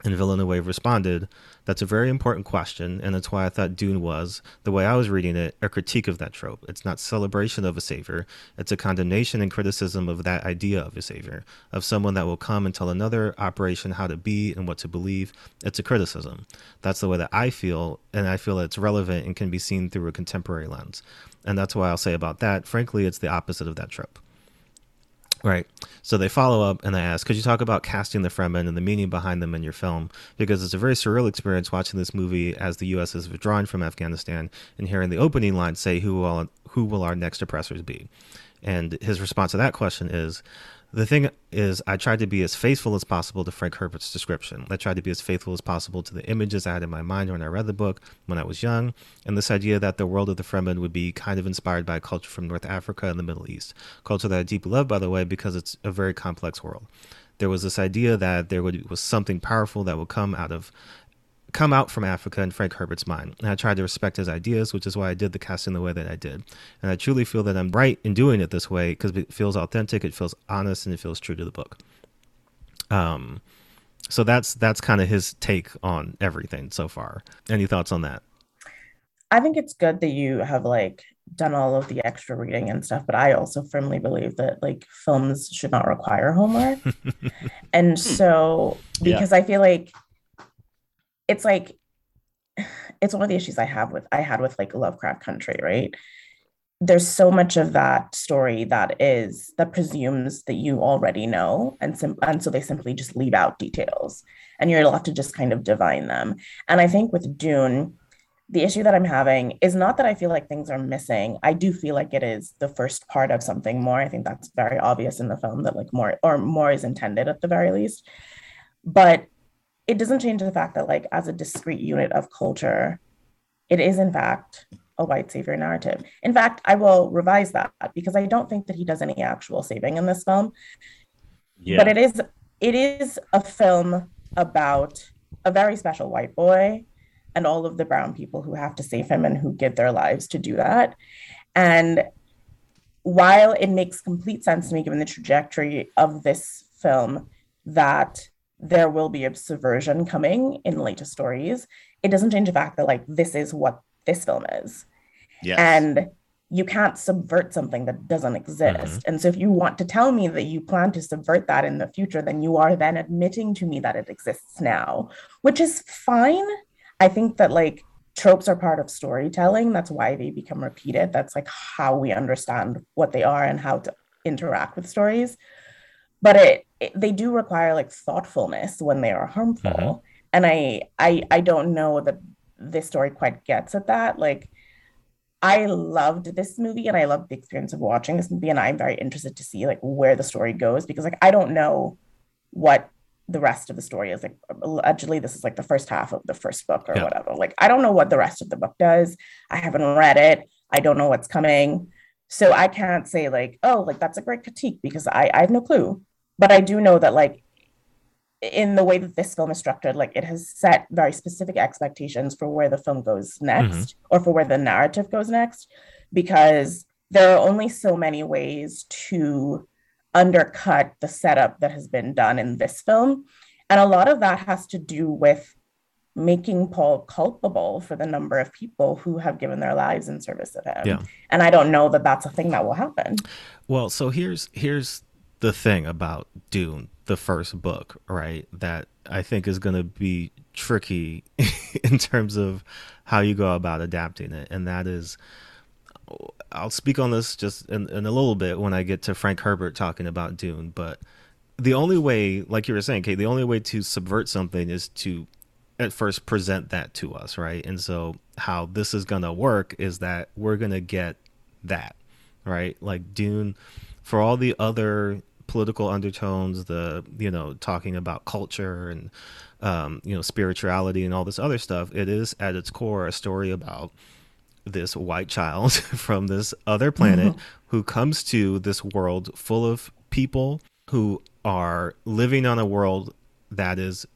And Villeneuve responded, That's a very important question, and that's why I thought Dune was, the way I was reading it, a critique of that trope. It's not celebration of a savior, it's a condemnation and criticism of that idea of a savior, of someone that will come and tell another operation how to be and what to believe. It's a criticism. That's the way that I feel, and I feel that it's relevant and can be seen through a contemporary lens. And that's why I'll say about that, frankly, it's the opposite of that trope. Right. So they follow up and they ask, could you talk about casting the Fremen and the meaning behind them in your film? Because it's a very surreal experience watching this movie as the U.S. is withdrawing from Afghanistan and hearing the opening line say, who will, who will our next oppressors be? And his response to that question is, the thing is, I tried to be as faithful as possible to Frank Herbert's description. I tried to be as faithful as possible to the images I had in my mind when I read the book when I was young, and this idea that the world of the Fremen would be kind of inspired by a culture from North Africa and the Middle East. Culture that I deeply love, by the way, because it's a very complex world. There was this idea that there would, was something powerful that would come out of come out from Africa in Frank Herbert's mind. And I tried to respect his ideas, which is why I did the casting the way that I did. And I truly feel that I'm right in doing it this way because it feels authentic, it feels honest, and it feels true to the book. Um, so that's that's kind of his take on everything so far. Any thoughts on that? I think it's good that you have like done all of the extra reading and stuff, but I also firmly believe that like films should not require homework. and so Yeah. because I feel like it's like it's one of the issues I have with I had with like Lovecraft Country, right? There's so much of that story that is that presumes that you already know, and sim- and so they simply just leave out details, and you're left to just kind of divine them. And I think with Dune, the issue that I'm having is not that I feel like things are missing. I do feel like it is the first part of something more. I think that's very obvious in the film that like more or more is intended at the very least. But it doesn't change the fact that like as a discrete unit of culture, it is in fact a white savior narrative. In fact, I will revise that because I don't think that he does any actual saving in this film Yeah. but it is it is a film about a very special white boy and all of the brown people who have to save him and who give their lives to do that. And while it makes complete sense to me, given the trajectory of this film, that there will be a subversion coming in later stories, it doesn't change the fact that like this is what this film is. Yes. And you can't subvert something that doesn't exist. Mm-hmm. And so if you want to tell me that you plan to subvert that in the future, then you are then admitting to me that it exists now, which is fine. I think that like tropes are part of storytelling. That's why they become repeated. That's like how we understand what they are and how to interact with stories. But it, it they do require like thoughtfulness when they are harmful. Mhm. And I I I don't know that this story quite gets at that. Like I loved this movie and I loved the experience of watching this movie and I'm very interested to see like where the story goes because like I don't know what the rest of the story is like allegedly this is like the first half of the first book or Yeah. whatever like I don't know what the rest of the book does I haven't read it I don't know what's coming so I can't say like oh like that's a great critique because I I have no clue but I do know that like in the way that this film is structured, like it has set very specific expectations for where the film goes next mm-hmm. or for where the narrative goes next, because there are only so many ways to undercut the setup that has been done in this film. And a lot of that has to do with making Paul culpable for the number of people who have given their lives in service of him. Yeah. And I don't know that that's a thing that will happen. Well, so here's here's the thing about Dune, the first book, right? That I think is going to be tricky in terms of how you go about adapting it, and that is, I'll speak on this just in, in a little bit when I get to Frank Herbert talking about Dune, but the only way, like you were saying, Kate, the only way to subvert something is to at first present that to us, right? And so how this is going to work is that we're going to get that, right? Like Dune for all the other political undertones, the, you know, talking about culture and um, you know, spirituality and all this other stuff, it is at its core a story about this white child from this other planet who comes to this world full of people who are living on a world that is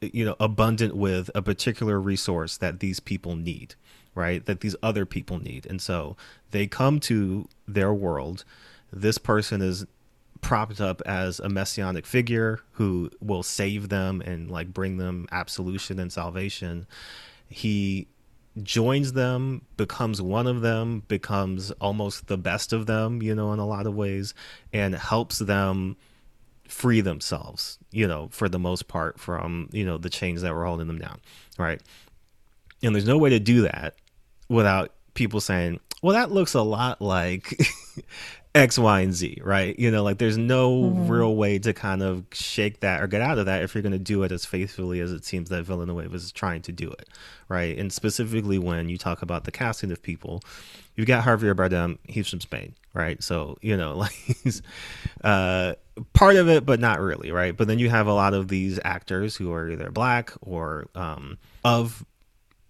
you know abundant with a particular resource that these people need right? That these other people need. And so they come to their world. This person is propped up as a messianic figure who will save them and like bring them absolution and salvation he joins them, becomes one of them, becomes almost the best of them, you know, in a lot of ways, and helps them free themselves, you know, for the most part from, you know, the chains that were holding them down, right? And there's no way to do that without people saying, well, that looks a lot like X, Y, and Z, right? You know, like there's no real way to kind of shake that or get out of that if you're going to do it as faithfully as it seems that Villeneuve is trying to do it, right? And specifically when you talk about the casting of people, you've got Javier Bardem, he's from Spain, right? So, you know, like he's uh, part of it, but not really, right? But then you have a lot of these actors who are either black or um, of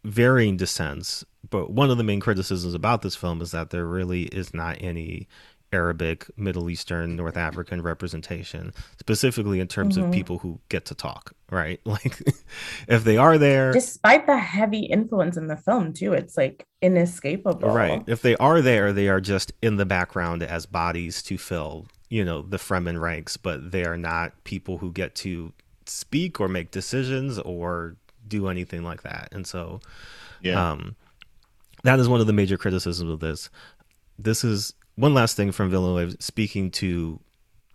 varying descents. But one of the main criticisms about this film is that there really is not any Arabic, Middle Eastern, North African representation, specifically in terms of people who get to talk, right? Like, if they are there, Despite the heavy influence in the film, too, it's like inescapable. Right. If they are there, they are just in the background as bodies to fill, you know, the Fremen ranks, but they are not people who get to speak or make decisions or do anything like that. And so Yeah. um, that is one of the major criticisms of this. This is one last thing from Villeneuve speaking to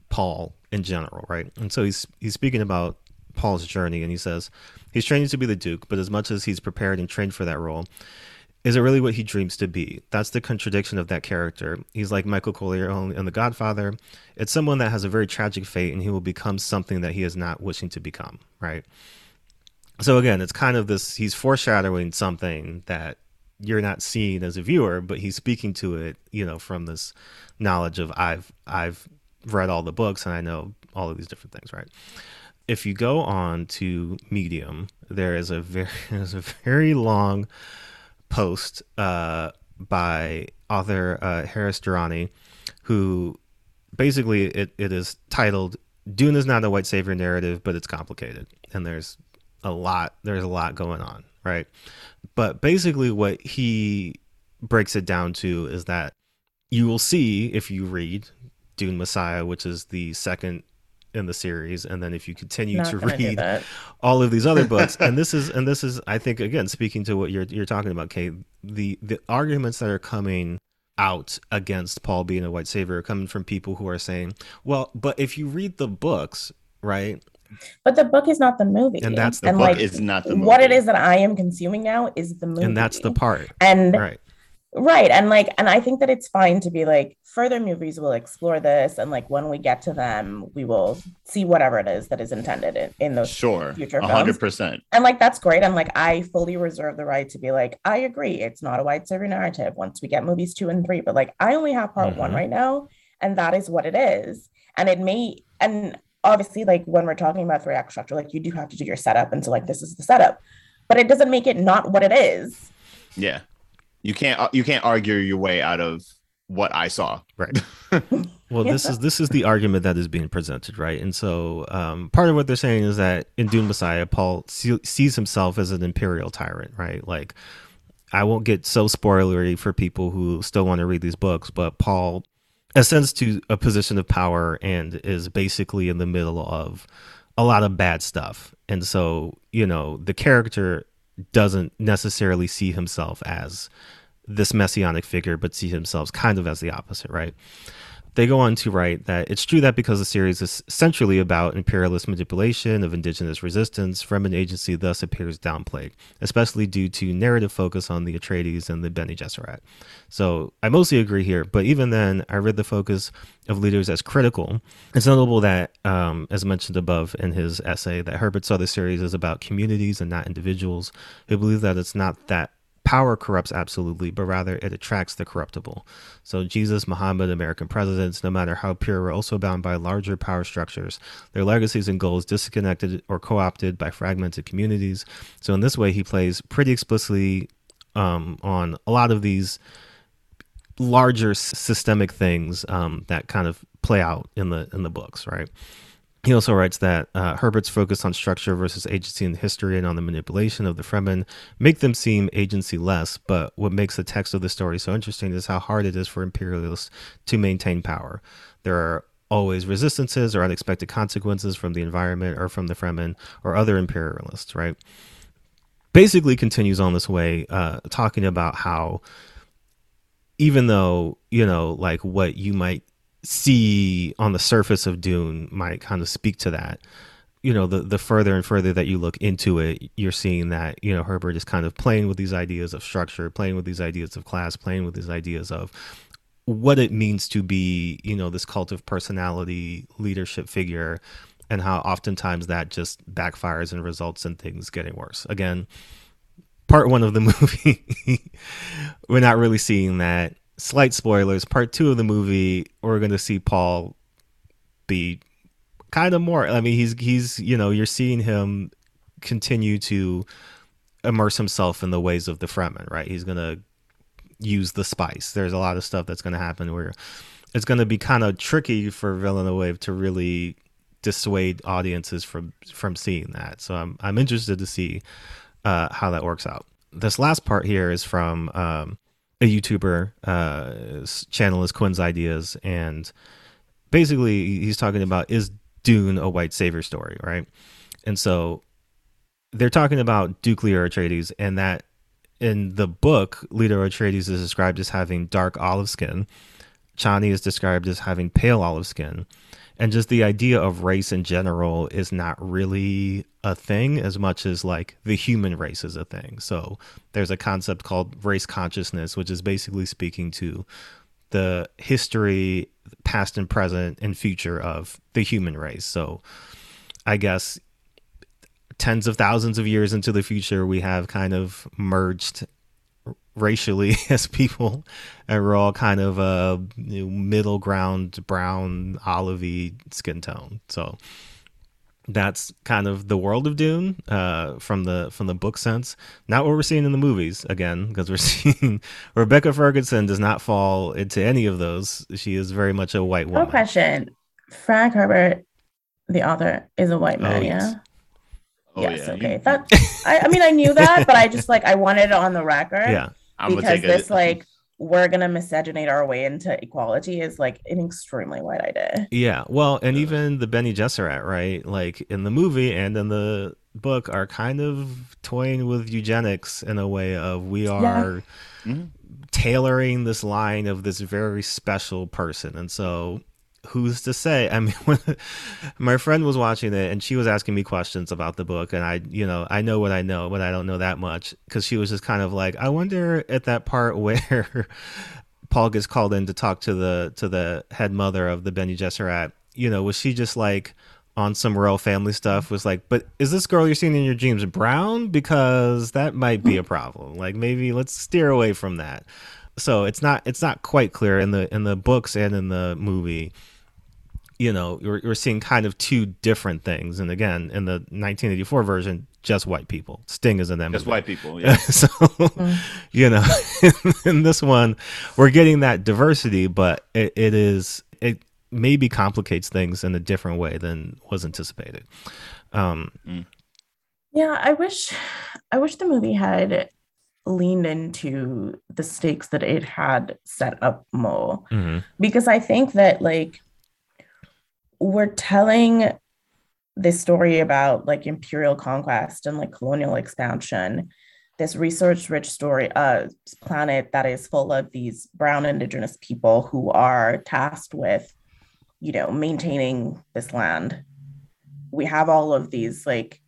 Paul in general, right? And so he's he's speaking about Paul's journey, and he says he's training to be the Duke, but as much as he's prepared and trained for that role, is it really what he dreams to be? That's the contradiction of that character. He's like Michael Corleone in The Godfather. It's someone that has a very tragic fate, and he will become something that he is not wishing to become, right? So again, it's kind of this. He's foreshadowing something that you're not seeing as a viewer, but he's speaking to it, you know, from this knowledge of I've I've read all the books and I know all of these different things, right? If you go on to Medium, there is a very there's a very long post uh, by author uh, Haris Durrani, who basically it, it is titled "Dune is not a white savior narrative, but it's complicated," and there's a lot. There's a lot going on, right? But basically, what he breaks it down to is that you will see if you read Dune Messiah, which is the second in the series, and then if you continue Not to read all of these other books and this is and this is i think again speaking to what you're you're talking about kate the the arguments that are coming out against paul being a white savior are coming from people who are saying well but if you read the books right But the book is not the movie. And that's the and book like is not the what it is that I am consuming now is the movie. and that's the part and right right and like and i think that it's fine to be like further movies will explore this and like when we get to them we will see whatever it is that is intended in, in those Sure, future a films. hundred percent. and like that's great and like i fully reserve the right to be like i agree it's not a white savior narrative once we get movies two and three but like i only have part one Mhm. right now and that is what it is and it may and obviously like when we're talking about three act structure like you do have to do your setup and so like this is the setup. But it doesn't make it not what it is. Yeah, you can't you can't argue your way out of what I saw. right. Well this is this is the argument that is being presented right? And so um, part of what they're saying is that in dune messiah paul see, sees himself as an imperial tyrant right? Like i won't get so spoilery for people who still want to read these books but paul ascends to a position of power and is basically in the middle of a lot of bad stuff. And so you know the character doesn't necessarily see himself as this messianic figure but see himself kind of as the opposite right they go on to write that it's true that because the series is centrally about imperialist manipulation of indigenous resistance, Fremen agency thus appears downplayed, especially due to narrative focus on the Atreides and the Bene Gesserit. So I mostly agree here, but even then, I read the focus of leaders as critical. It's notable that, um, as mentioned above in his essay, that Herbert saw the series as about communities and not individuals who believe that it's not that power corrupts absolutely, but rather it attracts the corruptible. So Jesus, Muhammad, American presidents, no matter how pure, are also bound by larger power structures, their legacies and goals disconnected or co-opted by fragmented communities. So in this way, he plays pretty explicitly um, on a lot of these larger systemic things um, that kind of play out in the in the books, right? He also writes that uh, Herbert's focus on structure versus agency in history and on the manipulation of the Fremen make them seem agency less, but what makes the text of the story so interesting is how hard it is for imperialists to maintain power. There are always resistances or unexpected consequences from the environment or from the Fremen or other imperialists, right? Basically continues on this way, uh, talking about how even though, you know, like what you might see on the surface of Dune might kind of speak to that. You know, the the further and further that you look into it, you're seeing that you know Herbert is kind of playing with these ideas of structure, playing with these ideas of class, playing with these ideas of what it means to be, you know, this cult of personality leadership figure, and how oftentimes that just backfires and results in things getting worse. Again, part one of the movie, we're not really seeing that slight spoilers. Part two of the movie, we're going to see Paul be kind of more. I mean, he's he's you know you're seeing him continue to immerse himself in the ways of the Fremen, right? He's going to use the spice. There's a lot of stuff that's going to happen where it's going to be kind of tricky for Villeneuve to really dissuade audiences from from seeing that. So I'm I'm interested to see uh, how that works out. This last part here is from um, a YouTuber. Uh, channel is Quinn's Ideas, and basically he's talking about is Dune a white savior story, right? And so they're talking about Duke Leto Atreides, and that in the book, Leto Atreides is described as having dark olive skin. Chani is described as having pale olive skin. And just the idea of race in general is not really a thing as much as like the human race is a thing. So there's a concept called race consciousness, which is basically speaking to the history, past and present and future of the human race. So I guess tens of thousands of years into the future, we have kind of merged racially as people, and we're all kind of a you know, middle ground, brown, olivey skin tone. So that's kind of the world of Dune uh, from the from the book sense. Not what we're seeing in the movies again, because we're seeing Rebecca Ferguson does not fall into any of those. She is very much a white woman. No woman. question. Frank Herbert, the author, is a white man. Oh, yes. yeah. Oh, yes, yeah. okay. That I, I mean I knew that, but I just like I wanted it on the record. Yeah. I'm because this it. like we're gonna miscegenate our way into equality is like an extremely white idea. Yeah, well, and even the Bene Gesserit, right? Like in the movie and in the book, are kind of toying with eugenics in a way of we are Mhm. tailoring this line of this very special person, and so who's to say? I mean, my friend was watching it and she was asking me questions about the book, and I, you know, I know what I know, but I don't know that much because she was just kind of like, I wonder at that part where Paul gets called in to talk to the to the head mother of the Bene Gesserit. You know, was she just like on some royal family stuff? Was like, but is this girl you're seeing in your dreams brown? Because that might be a problem. Like maybe let's steer away from that. So it's not it's not quite clear in the in the books and in the movie. You know, you're, you're seeing kind of two different things. And again, in the 1984 version, just white people. Sting is in them Just movie. white people. Yeah. so you know in this one we're getting that diversity but it, it is it maybe complicates things in a different way than was anticipated um Yeah, I wish I wish the movie had leaned into the stakes that it had set up more. mhm. because I think that like we're telling this story about like imperial conquest and like colonial expansion this research rich story uh planet that is full of these brown indigenous people who are tasked with you know maintaining this land. We have all of these like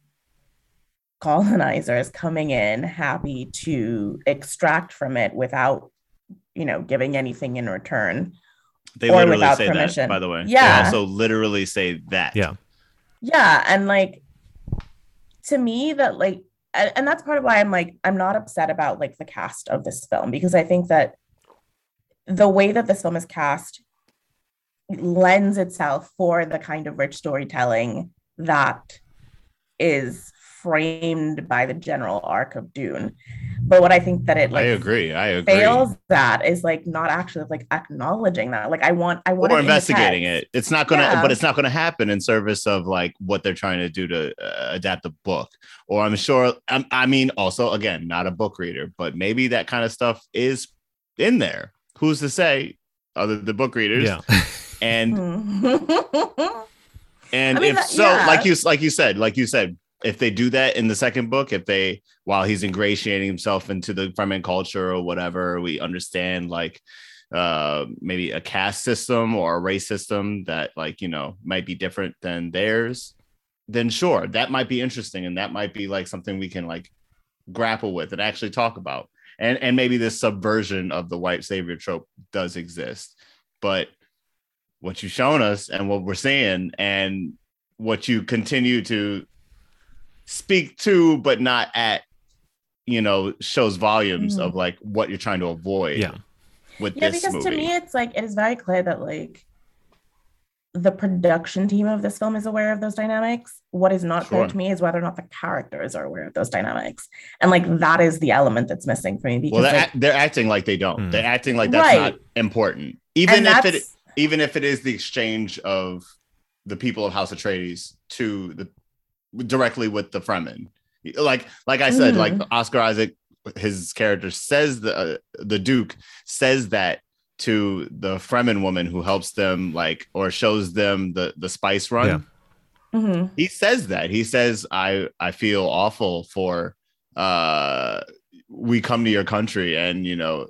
colonizers coming in happy to extract from it without you know giving anything in return They Or literally without say permission. that, by the way. Yeah. They also literally say that. yeah yeah and like to me that like and, and that's part of why i'm like i'm not upset about like the cast of this film because i think that the way that this film is cast lends itself for the kind of rich storytelling that is framed by the general arc of dune but what i think that it like I agree. I agree. fails at is like not actually like acknowledging that like i want i want or it investigating it. It's not gonna, Yeah. but it's not gonna happen in service of like what they're trying to do to uh, adapt the book. Or I'm sure. I'm, I mean, also again, not a book reader, but maybe that kind of stuff is in there. Who's to say? Other than the book readers, yeah and. And I mean, if that- so, yeah. like you like you said, like you said, if they do that in the second book, if they while he's ingratiating himself into the Fremen culture or whatever, we understand like uh maybe a caste system or a race system that like you know might be different than theirs, then sure, that might be interesting and that might be like something we can like grapple with and actually talk about. And and maybe this subversion of the white savior trope does exist. But what you've shown us and what we're seeing and what you continue to speak to but not at you know shows volumes Mhm. of like what you're trying to avoid yeah. with yeah this because movie to me it's like it is very clear that like the production team of this film is aware of those dynamics. What is not clear to me is whether or not the characters are aware of those dynamics. And like that is the element that's missing for me because well they're, like, act- they're acting like they don't. Hmm. they're acting like that's Right. not important. Even and if it even if it is the exchange of the people of House Atreides to the directly with the Fremen. Like like I said, Mhm. like Oscar Isaac, his character says the uh, the Duke says that to the Fremen woman who helps them like or shows them the the spice run. Yeah. Mhm. He says that he says I I feel awful for uh we come to your country and you know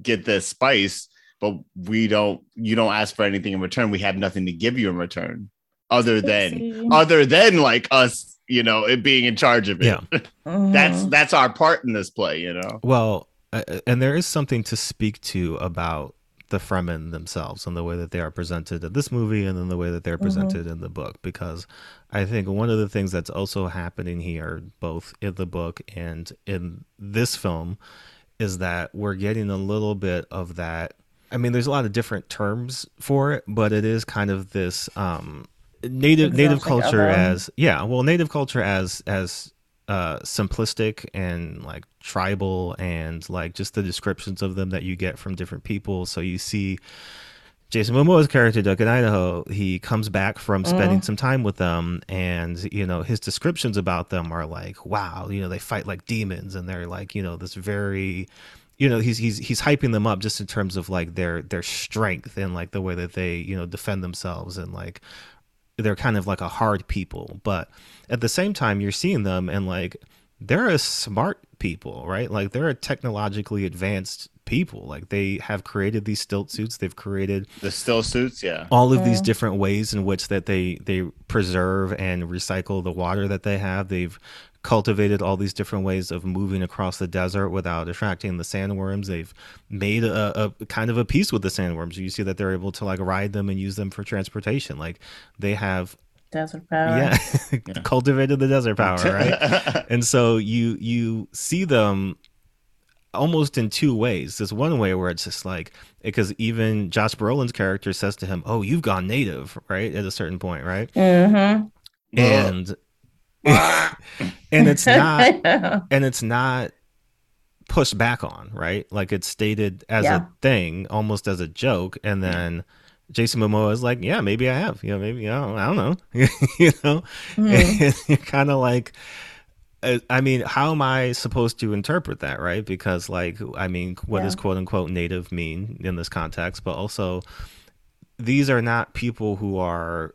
get this spice but we don't you don't ask for anything in return we have nothing to give you in return other than Oopsie. other than like us you know it being in charge of it Yeah. that's Mhm. that's our part in this play you know well uh, and there is something to speak to about the Fremen themselves and the way that they are presented in this movie and then the way that they're Mhm. presented in the book because I think one of the things that's also happening here both in the book and in this film is that we're getting a little bit of that I mean there's a lot of different terms for it but it is kind of this um native native culture as yeah well native culture as as uh simplistic and like tribal and like just the descriptions of them that you get from different people so you see Jason Momoa's character, Duncan Idaho, he comes back from spending Mm. some time with them, and you know his descriptions about them are like, "Wow, you know they fight like demons, and they're like, you know, this very, you know, he's he's he's hyping them up just in terms of like their their strength and like the way that they you know defend themselves and like they're kind of like a hard people, but at the same time you're seeing them and like they're a smart people, right? Like they're a technologically advanced people. Like they have created these stilt suits. They've created The still suits, yeah. all of these different ways in which that they they preserve and recycle the water that they have. They've cultivated all these different ways of moving across the desert without attracting the sandworms. They've made a, a kind of a peace with the sandworms. You see that they're able to like ride them and use them for transportation. Like they have Desert power. yeah, Yeah. cultivated the desert power, right? and so you you see them almost in two ways. There's one way where it's just like because even Josh Brolin's character says to him, "Oh, you've gone native," right? At a certain point, right? Mm-hmm. And and it's not and it's not pushed back on, right? Like it's stated as Yeah. a thing, almost as a joke, and then Jason Momoa is like, "Yeah, maybe I have. You know, maybe I don't, I don't know. you know." Mm-hmm. You're kind of like, uh, I mean, how am I supposed to interpret that, right? Because, like, I mean, what does quote unquote native mean in this context? But also, these are not people who are,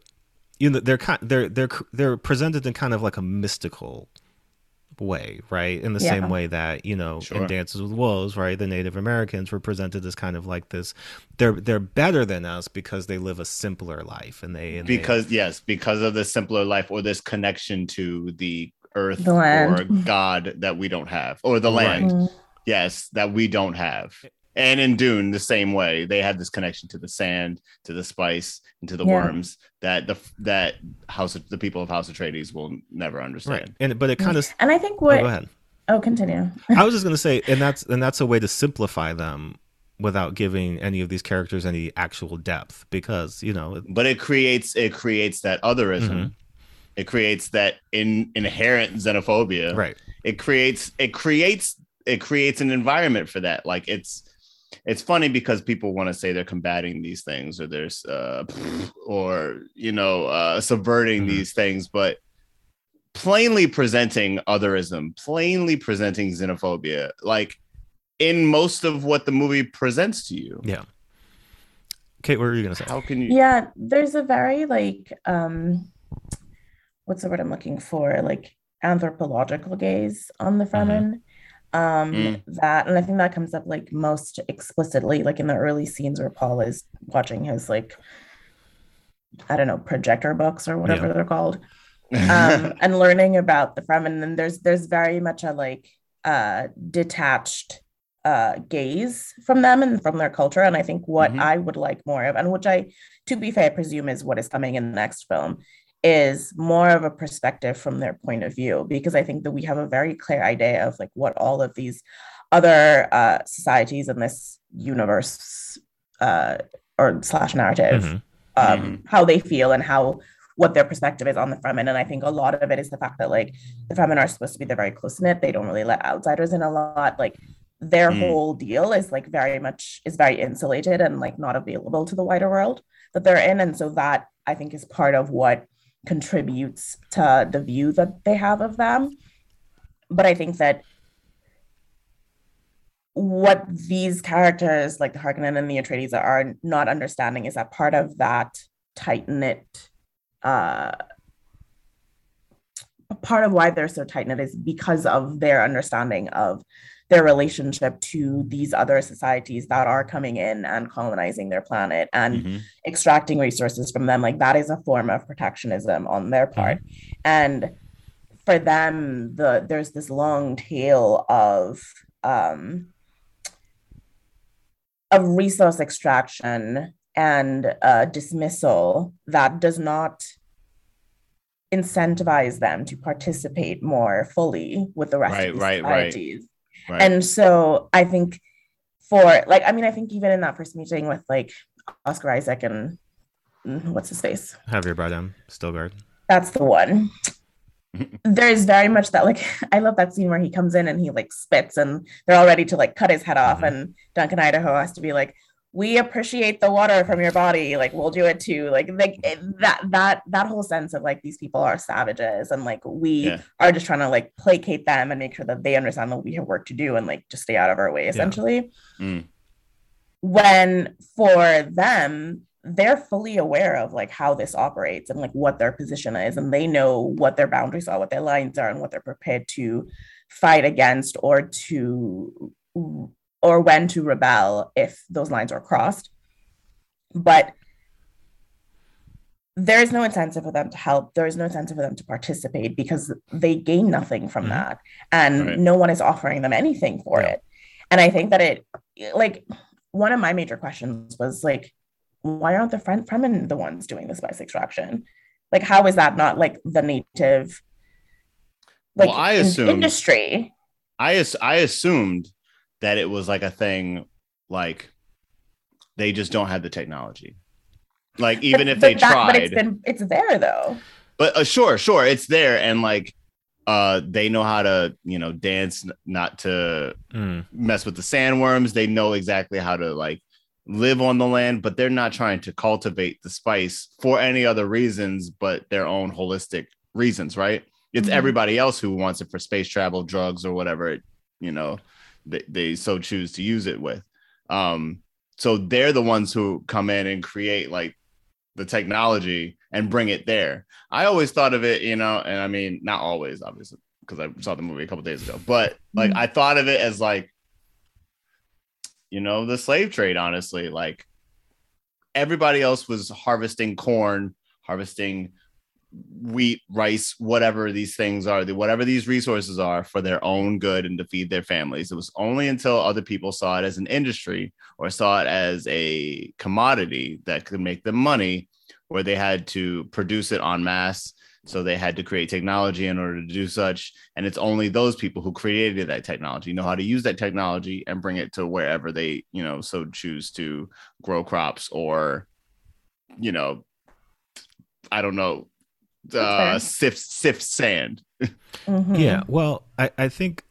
you know, they're kind, they're they're they're presented in kind of like a mystical way, right? In the Yeah. same way that you know Sure. in Dances with Wolves, right? The Native Americans were presented as kind of like this. They're they're better than us because they live a simpler life, and they and they- because yes, because of the simpler life or this connection to the earth The or God that we don't have, or the land, Mm. yes, that we don't have. And in Dune, the same way, they have this connection to the sand, to the spice, and to the Yeah. worms that the that House of the people of House Atreides will never right, understand. and but it kind of. And I think Oh, what go ahead. oh continue. I was just gonna say, and that's and that's a way to simplify them without giving any of these characters any actual depth, because you know, But it creates it creates that otherism. Mhm. It creates that in inherent xenophobia. right? it creates it creates it creates an environment for that like it's it's funny because people want to say they're combating these things or there's uh or you know uh subverting Mhm. these things but plainly presenting otherism plainly presenting xenophobia like in most of what the movie presents to you Yeah. Kate, what were you gonna say? how can you Yeah, there's a very like um what's the word I'm looking for? Like anthropological gaze on the Fremen. Um Mm. that and I think that comes up like most explicitly like in the early scenes where Paul is watching his like I don't know, projector books or whatever Yeah. they're called. um, and learning about the Fremen. And there's there's very much a like uh, detached uh, gaze from them and from their culture. And I think what Mhm. I would like more of, and which I, to be fair, presume is what is coming in the next film, is more of a perspective from their point of view. Because I think that we have a very clear idea of like what all of these other uh, societies in this universe uh, or slash narrative Mhm. um, how they feel and how what their perspective is on the Fremen. And I think a lot of it is the fact that like the Fremen are supposed to be they're very close knit. They don't really let outsiders in a lot. Like their Mm. whole deal is like very much is very insulated and like not available to the wider world that they're in. And so that I think is part of what contributes to the view that they have of them. But I think that what these characters like the Harkonnen and the Atreides are not understanding is that part of that tight knit uh part of why they're so tight knit is because of their understanding of their relationship to these other societies that are coming in and colonizing their planet and Mhm. extracting resources from them like that is a form of protectionism on their part and for them the there's this long tail of um of resource extraction and uh, dismissal that does not incentivize them to participate more fully with the rest Right, of the right. societies right and so I think for like, I mean, I think even in that first meeting with like Oscar Isaac and mm, what's his face, Javier Bardem, Stilgar. that's the one. There's very much that like I love that scene where he comes in and he like spits and they're all ready to like cut his head off Mhm. and Duncan Idaho has to be like, we appreciate the water from your body like we'll do it too like like that that that whole sense of like these people are savages and like we Yeah. are just trying to like placate them and make sure that they understand that we have work to do and like just stay out of our way essentially Mm. when for them they're fully aware of like how this operates and like what their position is and they know what their boundaries are what their lines are and what they're prepared to fight against or to or when to rebel if those lines are crossed but there is no incentive for them to help there is no incentive for them to participate because they gain nothing from Mhm. that and Right. no one is offering them anything for Yeah. it and i think that it like one of my major questions was like why aren't the Fren- Fremen the ones doing the spice extraction like how is that not like the native like Well, I assume- industry I as- I assumed that it was like a thing, like they just don't have the technology. Like even But- if they that- tried, but it's been it's there though but uh, sure, sure, it's there, and like uh, they know how to you know dance, not to Mm. mess with the sandworms. They know exactly how to like live on the land, but they're not trying to cultivate the spice for any other reasons but their own holistic reasons, right? It's Mhm. everybody else who wants it for space travel, drugs, or whatever you know they, they so choose to use it with. Um, so they're the ones who come in and create like the technology and bring it there. I always thought of it, you know, and I mean, not always, obviously, because I saw the movie a couple days ago, but like Mhm. I thought of it as like, you know, the slave trade, honestly. Like everybody else was harvesting corn, harvesting wheat, rice, whatever these things are, whatever these resources are for their own good and to feed their families. It was only until other people saw it as an industry or saw it as a commodity that could make them money where they had to produce it en masse. So they had to create technology in order to do such. And it's only those people who created that technology know how to use that technology and bring it to wherever they, you know, so choose to grow crops or, you know, I don't know, uh, fair. sift sift sand. Mhm. Yeah, well, I, I think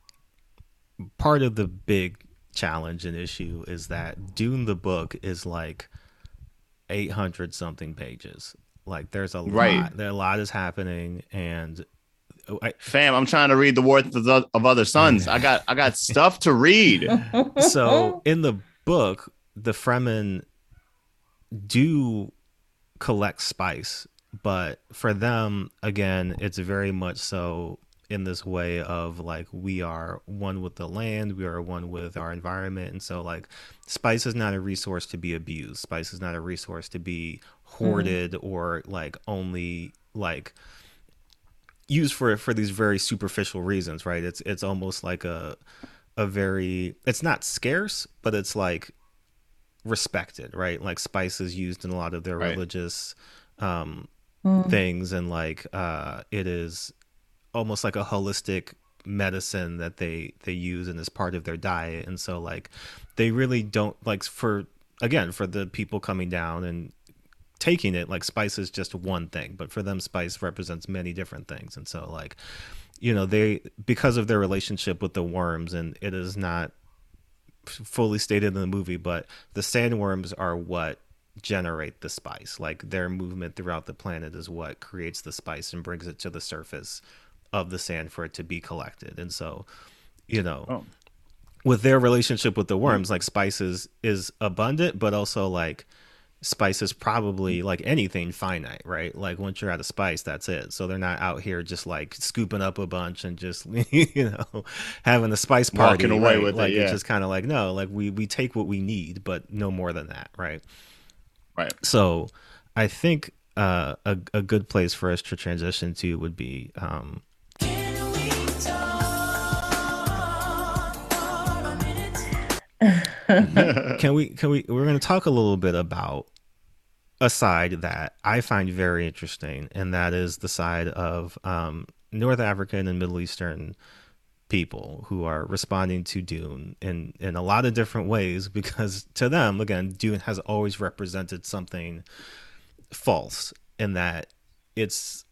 part of the big challenge and issue is that Dune the book is like 800 something pages. Like there's a Right. lot, there a lot is happening and oh, I, Fam, I'm trying to read the worth of, the, of other sons. I got I got stuff to read. so in the book, the Fremen do collect spice, but for them, again, it's very much so in this way of like we are one with the land, we are one with our environment, and so like spice is not a resource to be abused. Spice is not a resource to be hoarded or like only like used for for these very superficial reasons, right? It's it's almost like a a very it's not scarce, but it's like respected, right? Like spice is used in a lot of their Right. religious um Mm. things and like uh it is almost like a holistic medicine that they they use and is part of their diet and so like they really don't like for again for the people coming down and taking it like spice is just one thing but for them spice represents many different things and so like you know they because of their relationship with the worms and it is not fully stated in the movie but the sandworms are what generate the spice. Like their movement throughout the planet is what creates the spice and brings it to the surface of the sand for it to be collected. And so you know Oh. with their relationship with the worms mm. like spices is abundant but also like spice is probably mm. like anything finite right? Like once you're out of spice that's it. So they're not out here just like scooping up a bunch and just you know having a spice party Walking away right? with it, like yeah. it's just kind of like no like we we take what we need but no more than that right Right. so i think uh a, a good place for us to transition to would be um can we can we we're going to talk a little bit about a side that i find very interesting and that is the side of um, north african and middle eastern people who are responding to dune in in a lot of different ways because to them again dune has always represented something false in that it's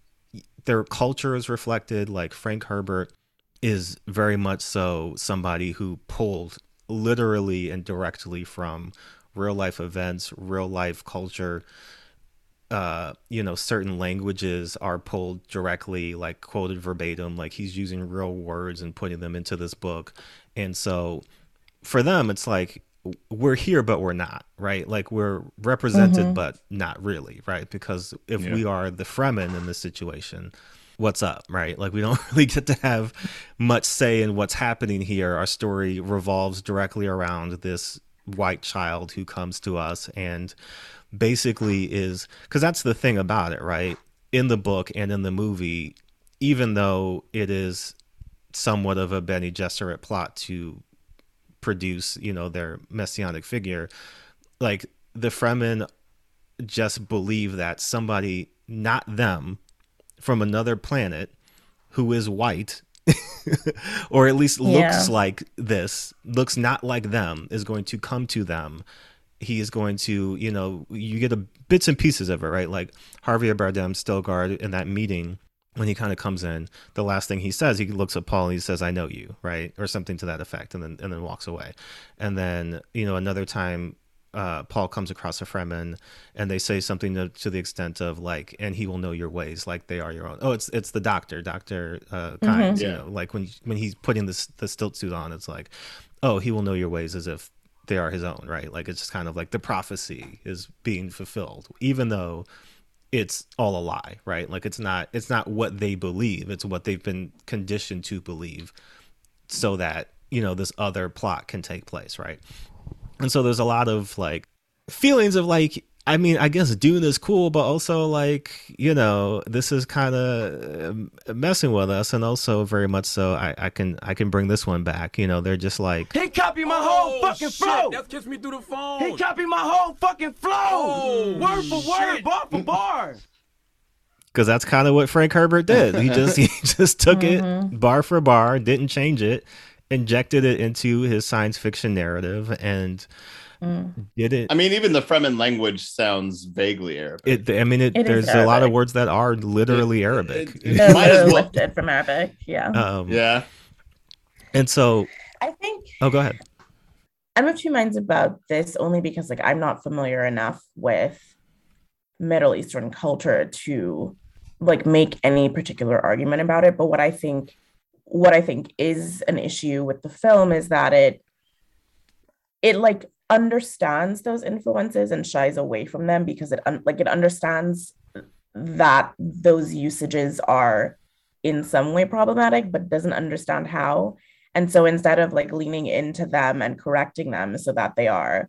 their culture is reflected like frank herbert is very much so somebody who pulled literally and directly from real life events, real life culture. Uh, you know, certain languages are pulled directly, like quoted verbatim, like he's using real words and putting them into this book. And so for them, it's like we're here, but we're not, right? Like we're represented, Mhm. but not really, right? Because if Yeah. we are the Fremen in this situation, what's up, right? Like we don't really get to have much say in what's happening here. Our story revolves directly around this white child who comes to us and basically is because that's the thing about it, right? In the book and in the movie, even though it is somewhat of a Bene Gesserit plot to produce, you know, their messianic figure, like the Fremen just believe that somebody, not them, from another planet who is white or at least looks Yeah. like this, looks not like them, is going to come to them. He is going to, you know, you get a bits and pieces of it, right? Like Javier Bardem, Stilgar in that meeting when he kind of comes in, the last thing he says, he looks at Paul and he says, "I know you," right, or something to that effect, and then and then walks away. And then you know another time, uh, Paul comes across a Fremen, and they say something to, to the extent of like, "And he will know your ways, like they are your own." Oh, it's it's the doctor, Doctor uh, Kynes, you Yeah. know, like when when he's putting this the stilt suit on, it's like, "Oh, he will know your ways," as if they are his own, right? Like it's just kind of like the prophecy is being fulfilled, even though it's all a lie right like it's not it's not what they believe it's what they've been conditioned to believe so that you know this other plot can take place right and so there's a lot of like feelings of like i mean i guess dune is cool but also like you know this is kind of uh, messing with us and also very much so I, I can i can bring this one back you know they're just like He copied my whole oh, fucking shit, flow. That's kissed me through the phone. He copied my whole fucking flow. Oh, word for word, bar for bar. because that's kind of what Frank Herbert did. He just he just took it mm-hmm. bar for bar, didn't change it, injected it into his science fiction narrative, and did it. I mean, even the Fremen language sounds vaguely Arabic. It, I mean, it, It is there's a lot of words that are literally It- Arabic. it- it- Those Might as well- lifted from Arabic. Yeah. um, yeah. And so, I think oh, go ahead. I'm of two minds about this only because like I'm not familiar enough with Middle Eastern culture to like make any particular argument about it. But what I think what I think is an issue with the film is that it it like understands those influences and shies away from them because it un- like it understands that those usages are in some way problematic but doesn't understand how and so instead of like leaning into them and correcting them so that they are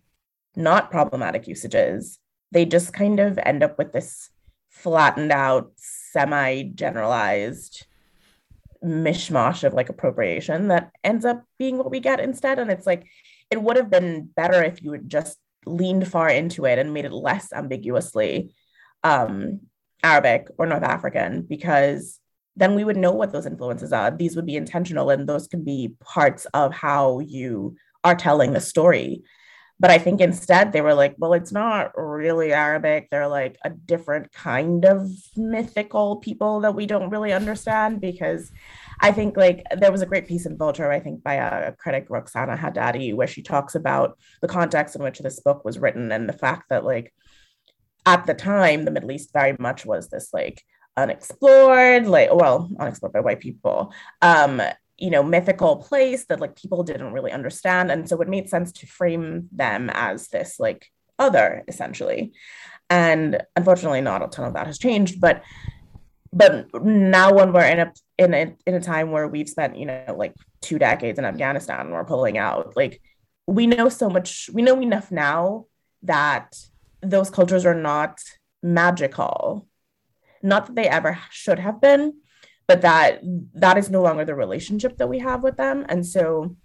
not problematic usages, they just kind of end up with this flattened out, semi generalized mishmash of like appropriation that ends up being what we get instead. And it's like, it would have been better if you had just leaned far into it and made it less ambiguously um, Arabic or North African because then we would know what those influences are. These would be intentional and those can be parts of how you are telling the story. But I think instead they were like, well, it's not really Arabic. They're like a different kind of mythical people that we don't really understand because I think like there was a great piece in Vulture, I think by a critic, Roxana Hadadi, where she talks about the context in which this book was written and the fact that like at the time, the Middle East very much was this like unexplored, like well, unexplored by white people, um, you know, mythical place that like people didn't really understand. And so it made sense to frame them as this like other essentially. And unfortunately, not a ton of that has changed, but but now when we're in a in a in a time where we've spent you know like two decades in Afghanistan and we're pulling out, like we know so much, we know enough now that those cultures are not magical not that they ever should have been but that that is no longer the relationship that we have with them and so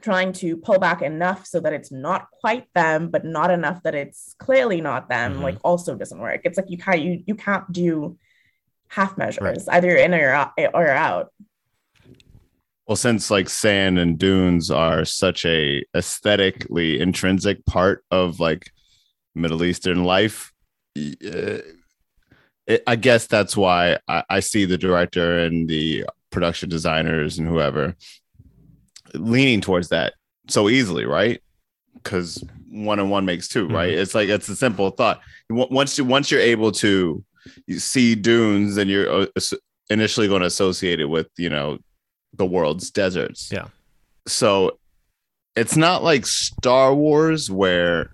trying to pull back enough so that it's not quite them but not enough that it's clearly not them Mhm. like also doesn't work it's like you can't you, you can't do half measures Right. either you're in or you're out, or out Well, since like sand and dunes are such a aesthetically intrinsic part of like Middle Eastern life, uh, it, I guess that's why I, I see the director and the production designers and whoever leaning towards that so easily, right? because one and one makes 2 right? It's like it's a simple thought. Once you once you're able to you see dunes, then you're uh, initially going to associate it with you know the world's deserts. Yeah. So it's not like Star Wars where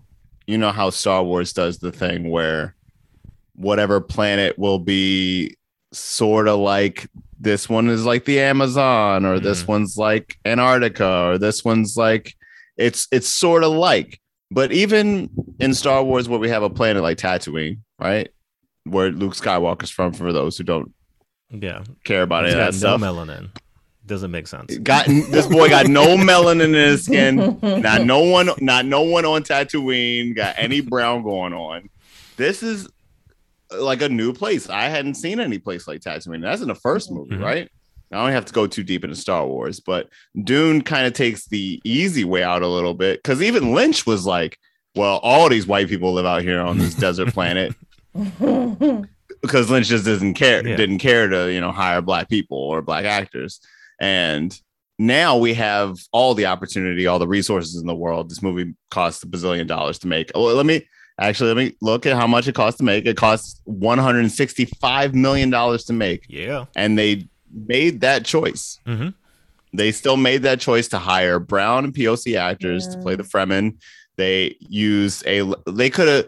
you know how Star Wars does the thing where whatever planet will be sort of like this one is like the Amazon or this Mhm. one's like Antarctica or this one's like it's it's sort of like but even in Star Wars where we have a planet like Tatooine, right? Where Luke Skywalker's from for those who don't Yeah. care about He's any of got that no stuff. melanin. Doesn't make sense. Got this boy got no melanin in his skin. Not no one, not no one on Tatooine got any brown going on. This is like a new place. I hadn't seen any place like Tatooine. That's in the 1st movie, Mhm. right? I don't have to go too deep into Star Wars, but Dune kind of takes the easy way out a little bit because even Lynch was like, "Well, all these white people live out here on this desert planet." because Lynch just doesn't care, Yeah. didn't care to you know hire black people or black actors, and now we have all the opportunity, all the resources in the world. This movie cost a bazillion dollars to make. Let me actually let me look at how much it costs to make. It costs one hundred and sixty-five million dollars to make, Yeah. and they made that choice. hmm They still made that choice to hire brown and POC actors to play the Fremen. They used a. They could have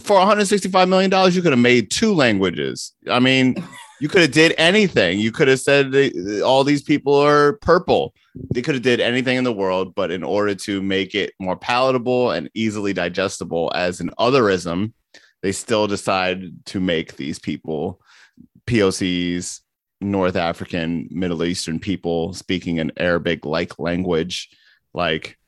for 165 million dollars. You could have made two languages. I mean, you could have did anything. You could have said all these people are purple. They could have did anything in the world, but in order to make it more palatable and easily digestible as an otherism, they still decided to make these people POCs, North African, Middle Eastern people speaking an Arabic like language. Like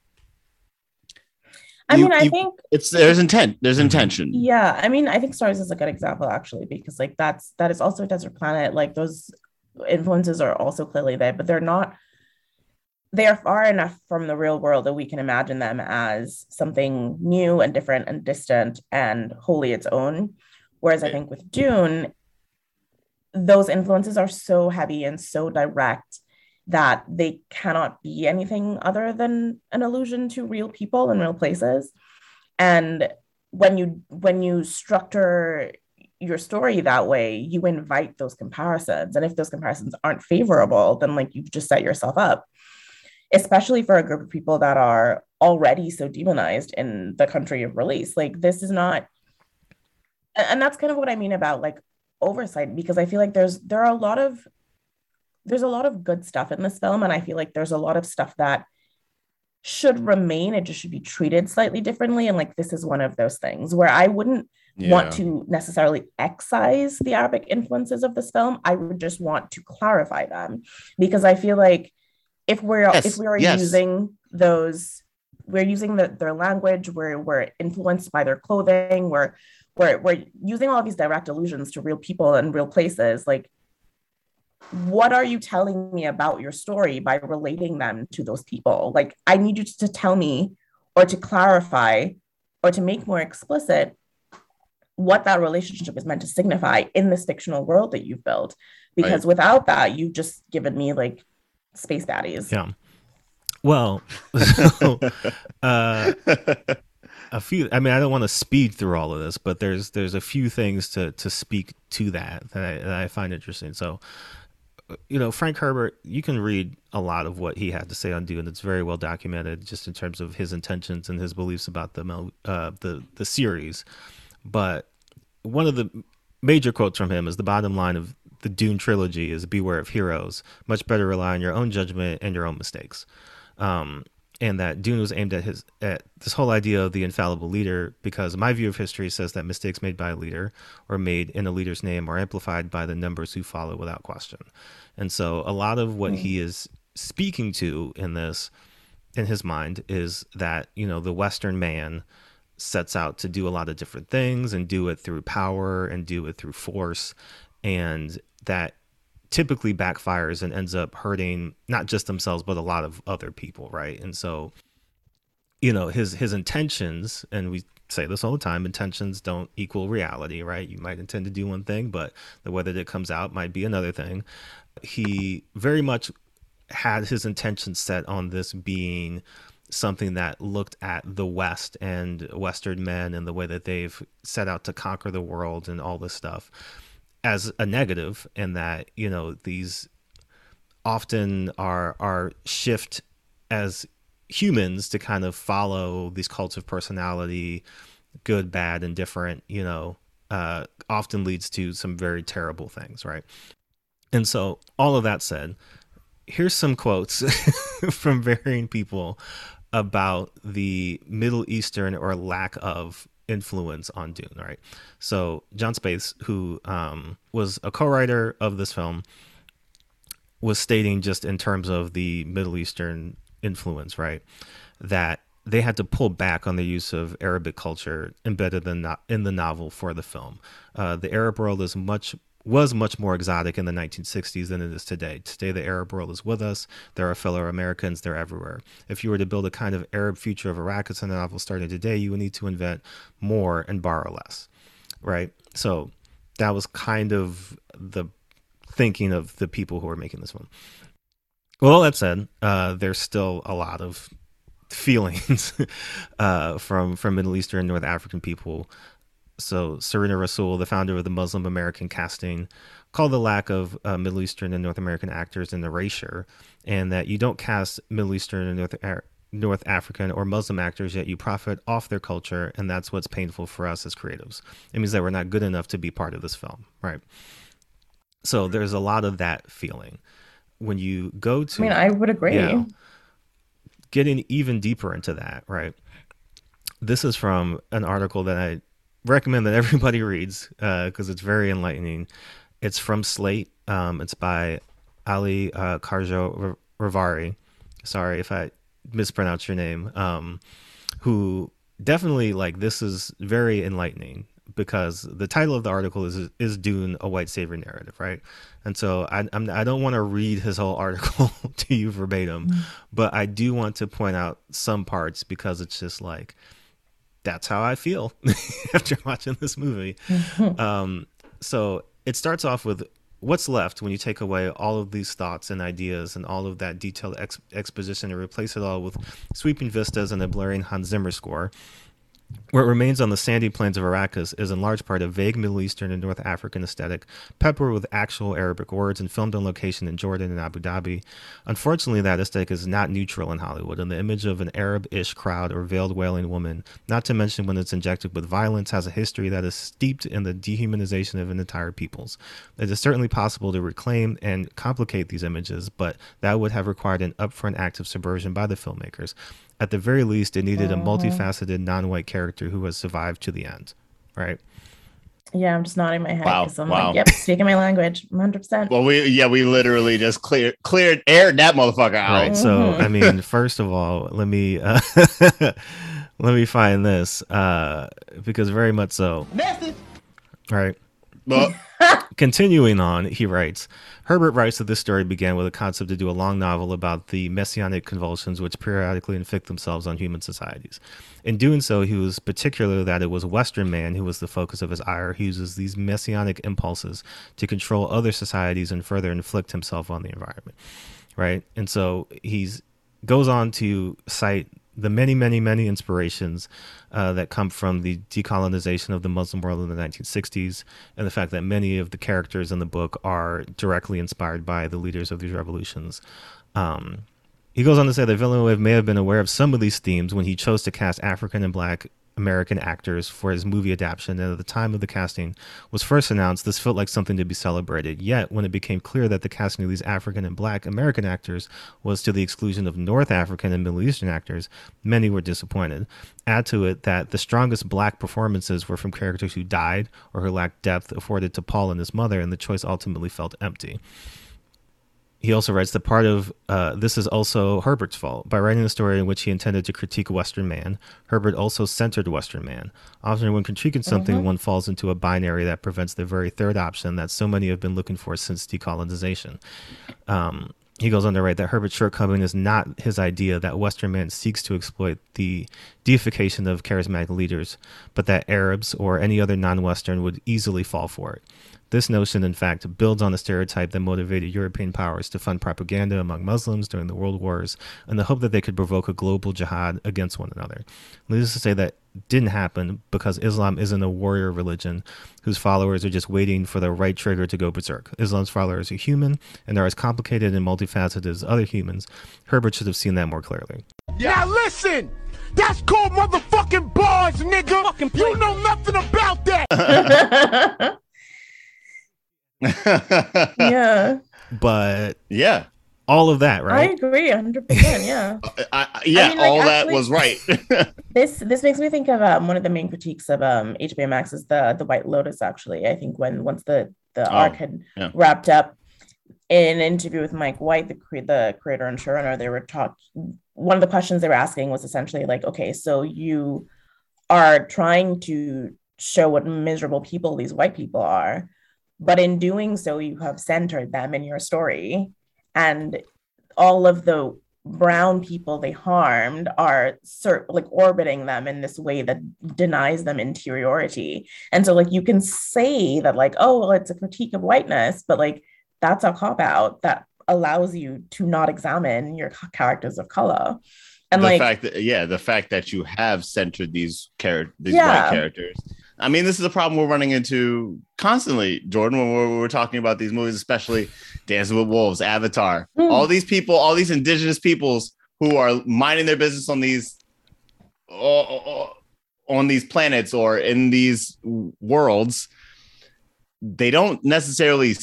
I You- mean, I you- think it's there's intent, there's Mhm. intention. Yeah, I mean, I think Stars is a good example actually, because like that's that is also a desert planet. Like those influences are also clearly there, but they're not. They are far enough from the real world that we can imagine them as something new and different and distant and wholly its own. Whereas I think with Dune, those influences are so heavy and so direct that they cannot be anything other than an allusion to real people and real places. And when you when you structure your story that way, you invite those comparisons. And if those comparisons aren't favorable, then like you've just set yourself up, especially for a group of people that are already so demonized in the country of release. Like this is not and and that's kind of what I mean about like oversight because I feel like there's there are a lot of there's a lot of good stuff in this film and I feel like there's a lot of stuff that should mm. remain. It just should be treated slightly differently and like this is one of those things where I wouldn't want to necessarily excise the Arabic influences of this film. I would just want to clarify them because I feel like if we're Yes, if we are yes. using those we're using the, their language we're, we're influenced by their clothing we're we're we're using all these direct allusions to real people and real places like what are you telling me about your story by relating them to those people like i need you to tell me or to clarify or to make more explicit what that relationship is meant to signify in this fictional world that you've built because without that you've just given me like space daddies Yeah. Well, so, uh, a few. I mean, I don't want to speed through all of this, but there's there's a few things to to speak to that that I, that I find interesting. So, you know, Frank Herbert, you can read a lot of what he had to say on Dune. It's very well documented, just in terms of his intentions and his beliefs about the uh, the the series. But one of the major quotes from him is the bottom line of the Dune trilogy is beware of heroes. Much better rely on your own judgment and your own mistakes. Um, and that Dune was aimed at his at this whole idea of the infallible leader because my view of history says that mistakes made by a leader or made in a leader's name are amplified by the numbers who follow without question. And so a lot of what he is speaking to in this in his mind is that, you know, the western man sets out to do a lot of different things and do it through power and do it through force and that typically backfires and ends up hurting not just themselves but a lot of other people right? And so you know his his intentions and we say this all the time intentions don't equal reality right? You might intend to do one thing but the way that it comes out might be another thing. He very much had his intentions set on this being something that looked at the West and Western men and the way that they've set out to conquer the world and all this stuff as a negative, and that you know these often are are shift as humans to kind of follow these cults of personality, good, bad, and different. You know, uh, often leads to some very terrible things, right? And so, all of that said, here's some quotes from varying people about the Middle Eastern or lack of influence on Dune, right? So, Jon Spaihts, who um, was a co writer of this film, was stating just in terms of the Middle Eastern influence, right? That they had to pull back on the use of Arabic culture embedded in, in the novel for the film. Uh, the Arab world is much was much more exotic in the 1960s than it is today. Today, the Arab world is with us. There are fellow Americans. They're everywhere. If you were to build a kind of Arab future of Arrakis in a novel starting today, you would need to invent more and borrow less, right? So that was kind of the thinking of the people who were making this film. Well, that said, uh, there's still a lot of feelings uh, from from Middle Eastern and North African people. So Serena Rasoul, the founder of the Muslim American Casting, called the lack of uh, Middle Eastern and North American actors an erasure, and that you don't cast Middle Eastern and North Ar- North African or Muslim actors, yet you profit off their culture, and that's what's painful for us as creatives. It means that we're not good enough to be part of this film, right? So there's a lot of that feeling when you go to. I mean, I would agree. Getting even deeper into that, right? This is from an article that I recommend that everybody reads because it's very enlightening. It's from Slate. Um, it's by Ali uh, Karjo Ravari. Sorry if I mispronounce your name. Um, who definitely like this is very enlightening because the title of the article is is Dune a white savior narrative, right? And so I I'm, I don't want to read his whole article to you verbatim, but I do want to point out some parts because it's just like that's how I feel after watching this movie. um, so it starts off with what's left when you take away all of these thoughts and ideas and all of that detailed ex- exposition and replace it all with sweeping vistas and a blaring Hans Zimmer score. What remains on the sandy plains of Arrakis is in large part a vague Middle Eastern and North African aesthetic, peppered with actual Arabic words and filmed on location in Jordan and Abu Dhabi. Unfortunately, that aesthetic is not neutral in Hollywood, and the image of an Arab-ish crowd or veiled wailing woman, not to mention when it's injected with violence, has a history that is steeped in the dehumanization of an entire peoples. It is certainly possible to reclaim and complicate these images, but that would have required an upfront act of subversion by the filmmakers. At the very least, it needed a multifaceted non-white character who has survived to the end, right? Yeah, I'm just nodding my head Wow, I'm wow. like, yep, speaking my language, 100%. Well, we yeah, we literally just cleared cleared aired that motherfucker out. Right. So, Mhm. I mean, first of all, let me uh, let me find this uh, because very much so. Message. Right. But Continuing on, he writes Herbert writes that this story began with a concept to do a long novel about the messianic convulsions which periodically inflict themselves on human societies. In doing so, he was particular that it was Western man who was the focus of his ire. He uses these messianic impulses to control other societies and further inflict himself on the environment. Right. And so he's goes on to cite the many, many, many inspirations uh, that come from the decolonization of the Muslim world in the 1960s, and the fact that many of the characters in the book are directly inspired by the leaders of these revolutions. Um, he goes on to say that Villeneuve may have been aware of some of these themes when he chose to cast African and Black American actors for his movie adaptation, and at the time of the casting was first announced, this felt like something to be celebrated. Yet, when it became clear that the casting of these African and Black American actors was to the exclusion of North African and Middle Eastern actors, many were disappointed. Add to it that the strongest Black performances were from characters who died or who lacked depth afforded to Paul and his mother, and the choice ultimately felt empty. He also writes that part of uh, this is also Herbert's fault. By writing a story in which he intended to critique Western man, Herbert also centered Western man. Often, when critiquing something, one falls into a binary that prevents the very third option that so many have been looking for since decolonization. Um, he goes on to write that Herbert's shortcoming is not his idea that Western man seeks to exploit the deification of charismatic leaders, but that Arabs or any other non Western would easily fall for it. This notion, in fact, builds on the stereotype that motivated European powers to fund propaganda among Muslims during the world wars in the hope that they could provoke a global jihad against one another. Needless to say, that didn't happen because Islam isn't a warrior religion whose followers are just waiting for the right trigger to go berserk. Islam's followers are human and are as complicated and multifaceted as other humans. Herbert should have seen that more clearly. Now listen! That's called motherfucking bars, nigga! You know nothing about that! yeah, But yeah. all of that, right? I agree, hundred percent. Yeah. I, I- yeah, mean, like, all that was right. this this makes me think of um, one of the main critiques of um, HBO Max is the the White Lotus. Actually, I think when once the the Oh, arc had yeah. wrapped up, in an interview with Mike White, the cre- the creator and showrunner, they were taught one of the questions they were asking was essentially like, okay, so you are trying to show what miserable people these white people are, but in doing so, you have centered them in your story, and all of the brown people they harmed are like orbiting them in this way that denies them interiority and so like you can say that like oh well it's a critique of whiteness but like that's a cop out that allows you to not examine your characters of color and the like fact that yeah, the fact that you have centered these characters, these Yeah. white characters. I mean, this is a problem we're running into constantly, Jordan, when we're, we're talking about these movies, especially Dancing with Wolves, Avatar, Mm. all these people, all these indigenous peoples who are minding their business on these uh, on these planets or in these worlds, they don't necessarily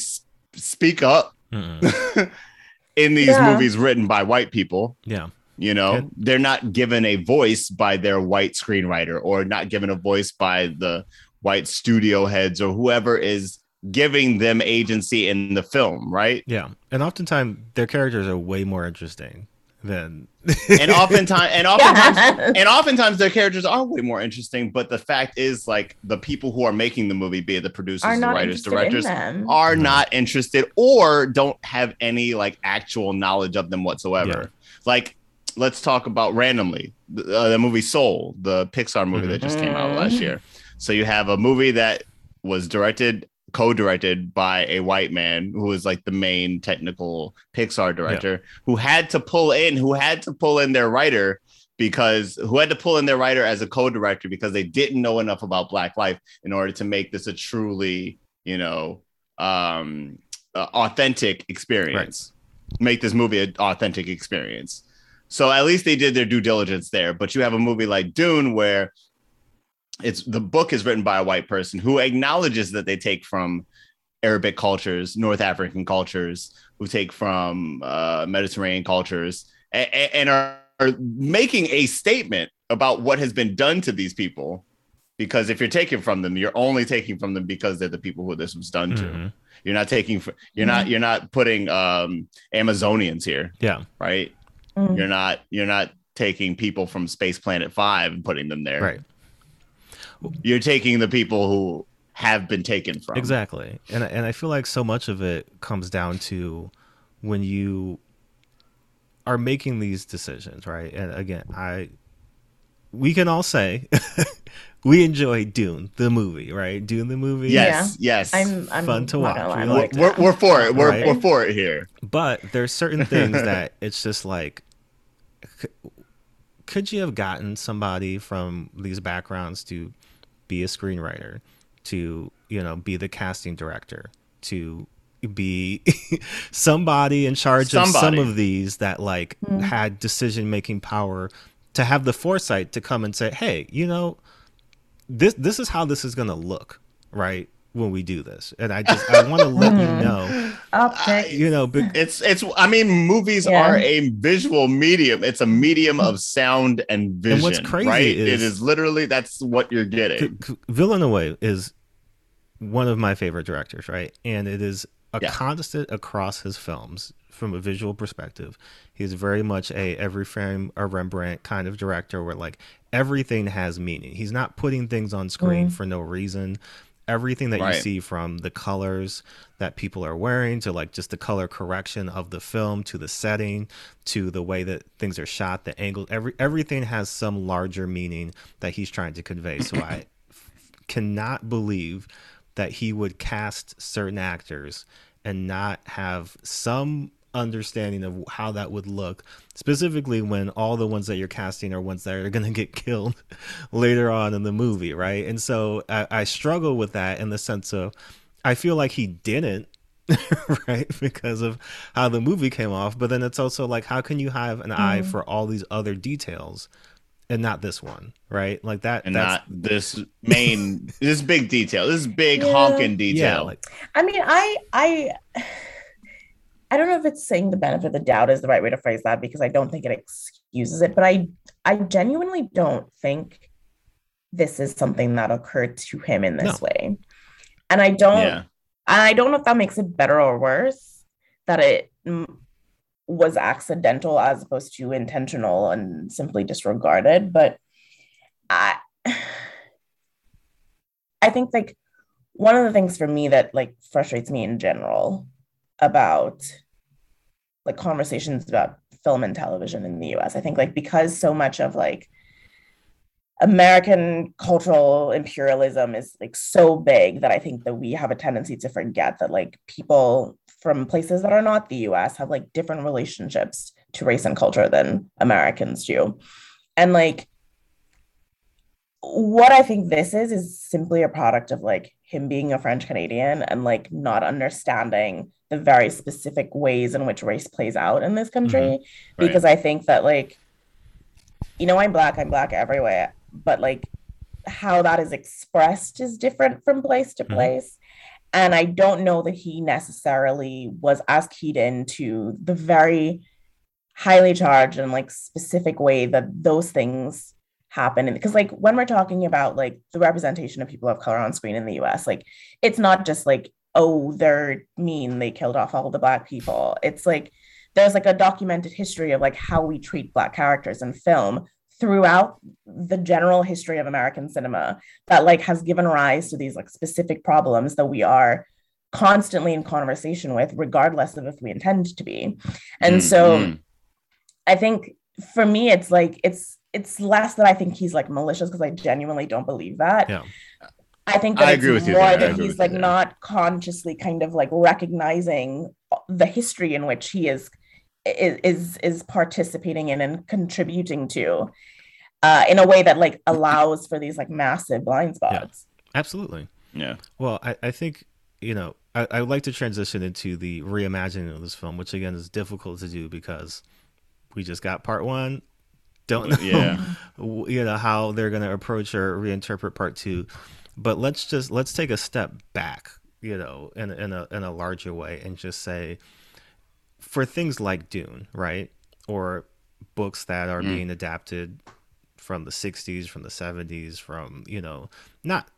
speak up in these Yeah. movies written by white people. Yeah. You know, And- they're not given a voice by their white screenwriter or not given a voice by the white studio heads or whoever is giving them agency in the film, right? Yeah. And oftentimes their characters are way more interesting than And oftentimes, and oftentimes, yeah. and oftentimes their characters are way more interesting. But the fact is, like the people who are making the movie, be it the producers, are the writers, directors, in them. are mm-hmm. not interested or don't have any like actual knowledge of them whatsoever. Yeah. Like, let's talk about randomly. The, uh, the movie Soul, the Pixar movie that just came out last Mhm. year. So you have a movie that was directed, co-directed by a white man who was like the main technical Pixar director, who had to pull in, who had to pull in their writer because who had to pull in their writer as a co-director because they didn't know enough about black life in order to make this a truly you know um uh, authentic experience. Make this movie an authentic experience so at least they did their due diligence there. But you have a movie like dune where it's the book is written by a white person who acknowledges that they take from arabic cultures north african cultures who take from uh, mediterranean cultures and, and are, are making a statement about what has been done to these people. Because if you're taking from them you're only taking from them because they're the people who this was done to. Mhm. you're not taking fr- you're not you're not putting um amazonians here. Yeah. right Mm. you're not you're not taking people from space planet 5 and putting them there Right. you're taking the people who have been taken from Exactly. And and I feel like so much of it comes down to when you are making these decisions, right? And again, I we can all say we enjoy Dune the movie, right? Dune the movie. yes yes I'm, I'm Fun to watch. lie, We we're, liked liked we're, we're for it we're, Right. we're for it here But there's certain things that it's just like could you have gotten somebody from these backgrounds to be a screenwriter, to, you know, be the casting director, to be somebody in charge of some of these that like Mm. had decision making power to have the foresight to come and say, "Hey, you know, this this is how this is going to look, right? When we do this." And I just I want to let you know, Optics. you know, be- it's it's i mean movies Yeah. are a visual medium it's a medium of sound and vision And what's crazy right is- it is literally that's what you're getting C- c- Villeneuve is one of my favorite directors, right? And it is a Yeah. constant across his films from a visual perspective. He's very much a every frame a Rembrandt kind of director where like everything has meaning. He's not putting things on screen Mm. for no reason. Everything that Right. you see from the colors that people are wearing to like just the color correction of the film to the setting to the way that things are shot, the angle, every everything has some larger meaning that he's trying to convey. So I cannot believe that he would cast certain actors and not have some understanding of how that would look specifically when all the ones that you're casting are ones that are going to get killed later on in the movie right? And so I, I struggle with that in the sense of i feel like he didn't right because of how the movie came off but then it's also like how can you have an eye mm-hmm. for all these other details and not this one right? Like that and that's not this main this big detail this big Yeah. honking yeah detail. like I mean, I I I don't know if it's saying the benefit of the doubt is the right way to phrase that because I don't think it excuses it, but I I genuinely don't think this is something that occurred to him in this No. way. And I don't yeah I don't know if that makes it better or worse that it was accidental as opposed to intentional and simply disregarded, but I I think like one of the things for me that like frustrates me in general about like conversations about film and television in the US. I think like because so much of like American cultural imperialism is like so big that I think that we have a tendency to forget that like people from places that are not the US have like different relationships to race and culture than Americans do. And like what I think this is is simply a product of like him being a French Canadian and like not understanding the very specific ways in which race plays out in this country. Right. Because I think that like, you know, I'm black, I'm black everywhere, but like how that is expressed is different from place to Mhm. place. And I don't know that he necessarily was as keyed into the very highly charged and like specific way that those things happen. And because like when we're talking about like the representation of people of color on screen in the US like it's not just like oh they're mean they killed off all the black people. It's like there's like a documented history of like how we treat black characters in film throughout the general history of American cinema that like has given rise to these like specific problems that we are constantly in conversation with regardless of if we intend to be. And Mm, so. I think for me, it's like it's it's less that I think he's like malicious because I genuinely don't believe that. Yeah. I think that I it's agree with you more there. That he's like you not consciously kind of like recognizing the history in which he is is is, is participating in and contributing to uh, in a way that like allows for these like massive blind spots. absolutely yeah Well, I, I think, you know, I, I would like to transition into the reimagining of this film, which again is difficult to do because we just got part one. Don't know, Yeah. you know, how they're going to approach or reinterpret part two. But let's just, let's take a step back, you know, in, in a, in a larger way and just say for things like Dune, right? Or books that are Mm. being adapted from the 60s, from the 70s, from, you know, not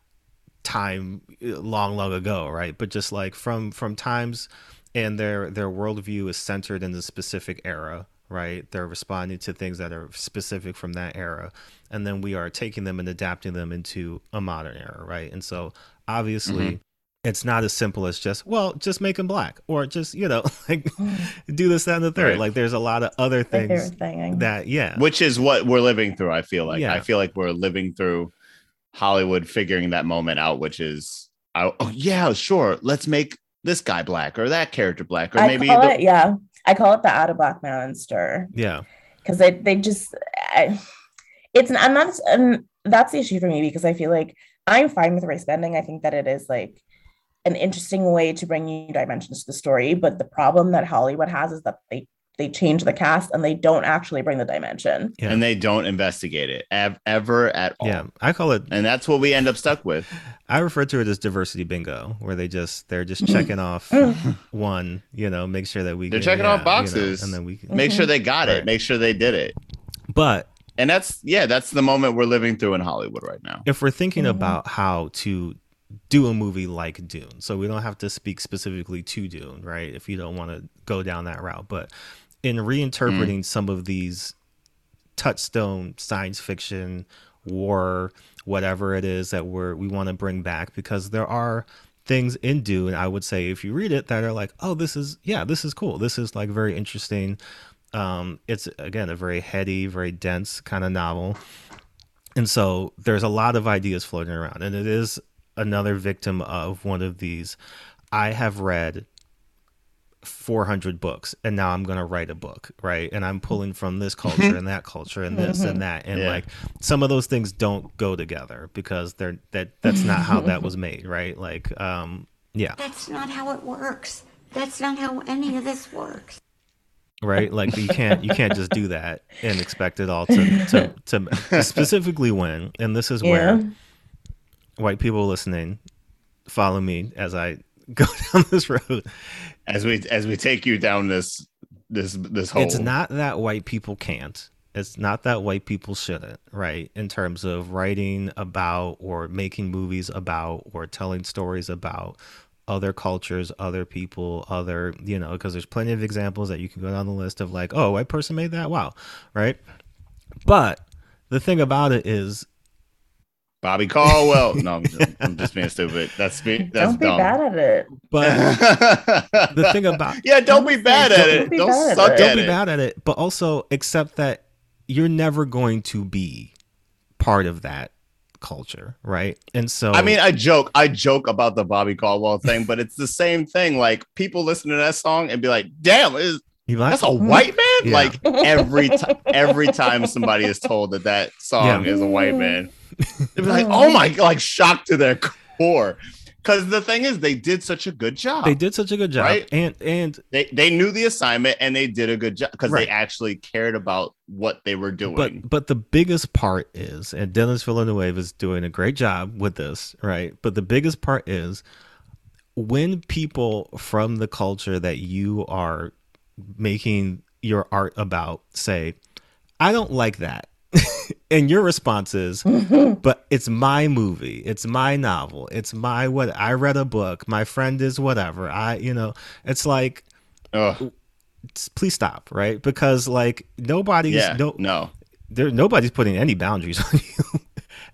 time long long ago right but just like from from times and their their worldview is centered in a specific era right they're responding to things that are specific from that era and then we are taking them and adapting them into a modern era right and so obviously mm-hmm. it's not as simple as just well just make them black or just you know like mm. do this that and the third Right. like there's a lot of other things thing. that yeah which is what we're living through i feel like Yeah. i feel like we're living through hollywood figuring that moment out which is oh, oh, yeah sure let's make this guy black or that character black or I maybe call the, it yeah. I call it the out of black stir. yeah because they they just I, it's and that's and that's the issue for me because I feel like I'm fine with race bending. I think that it is like an interesting way to bring new dimensions to the story. But the problem that Hollywood has is that they they change the cast and they don't actually bring the dimension. yeah and they don't investigate it ev- ever at all yeah i call it and that's what we end up stuck with I refer to it as diversity bingo, where they just they're just Mm. checking off one, you know, make sure that we They're get- checking yeah, off you know, boxes. and then we. make sure they got Right. it make sure they did it But and that's yeah that's the moment we're living through in hollywood right now if we're thinking Mhm. about how to do a movie like Dune, so we don't have to speak specifically to Dune, right? If you don't want to go down that route, but in reinterpreting Mm. some of these touchstone science fiction, war, whatever it is that we're we want to bring back, because there are things in Dune, I would say, if you read it, that are like, oh, this is yeah, this is cool. This is like very interesting. Um, it's again a very heady, very dense kind of novel and so there's a lot of ideas floating around and it is another victim of one of these. I have read 400 books and now I'm going to write a book, right? And I'm pulling from this culture and that culture and this and that and Yeah. like some of those things don't go together because they're that that's not how that was made, right? Like um yeah, That's not how it works. That's not how any of this works. right? Like you can't you can't just do that and expect it all to to, to specifically when and this is where white people listening follow me as I go down this road. As we as we take you down this this this hole. It's not that white people can't. It's not that white people shouldn't, right? In terms of writing about or making movies about or telling stories about other cultures, other people, other, you know, because there's plenty of examples that you can go down the list of like, oh, a white person made that. Wow. Right. But the thing about it is Bobby Caldwell. No, I'm just, I'm just being stupid. That's me. That's Don't be dumb. bad at it. but the thing about yeah, don't be bad at Don't it. be Don't bad at it. don't at be it. bad at it, but also accept that you're never going to be part of that culture, right? And so I mean, I joke, I joke about the Bobby Caldwell thing, but it's the same thing. Like people listen to that song and be like, "Damn, is you like, that's a white man?" Yeah. Like every time, every time somebody is told that that song Yeah. is a white man, they be like, "Oh, oh my!" Like shocked to their core. Because the thing is, they did such a good job. they did such a good job, Right? and and They they knew the assignment and they did a good job because Right. they actually cared about what they were doing. but but the biggest part is, and Denis Villeneuve is doing a great job with this, right? But the biggest part is when people from the culture that you are making your art about say, "I don't like that," and your response is, mm-hmm. "But it's my movie, it's my novel, it's my what I read a book, my friend is whatever." I, you know, it's like Ugh, please stop, right? Because like nobody's yeah, no no, there nobody's putting any boundaries on you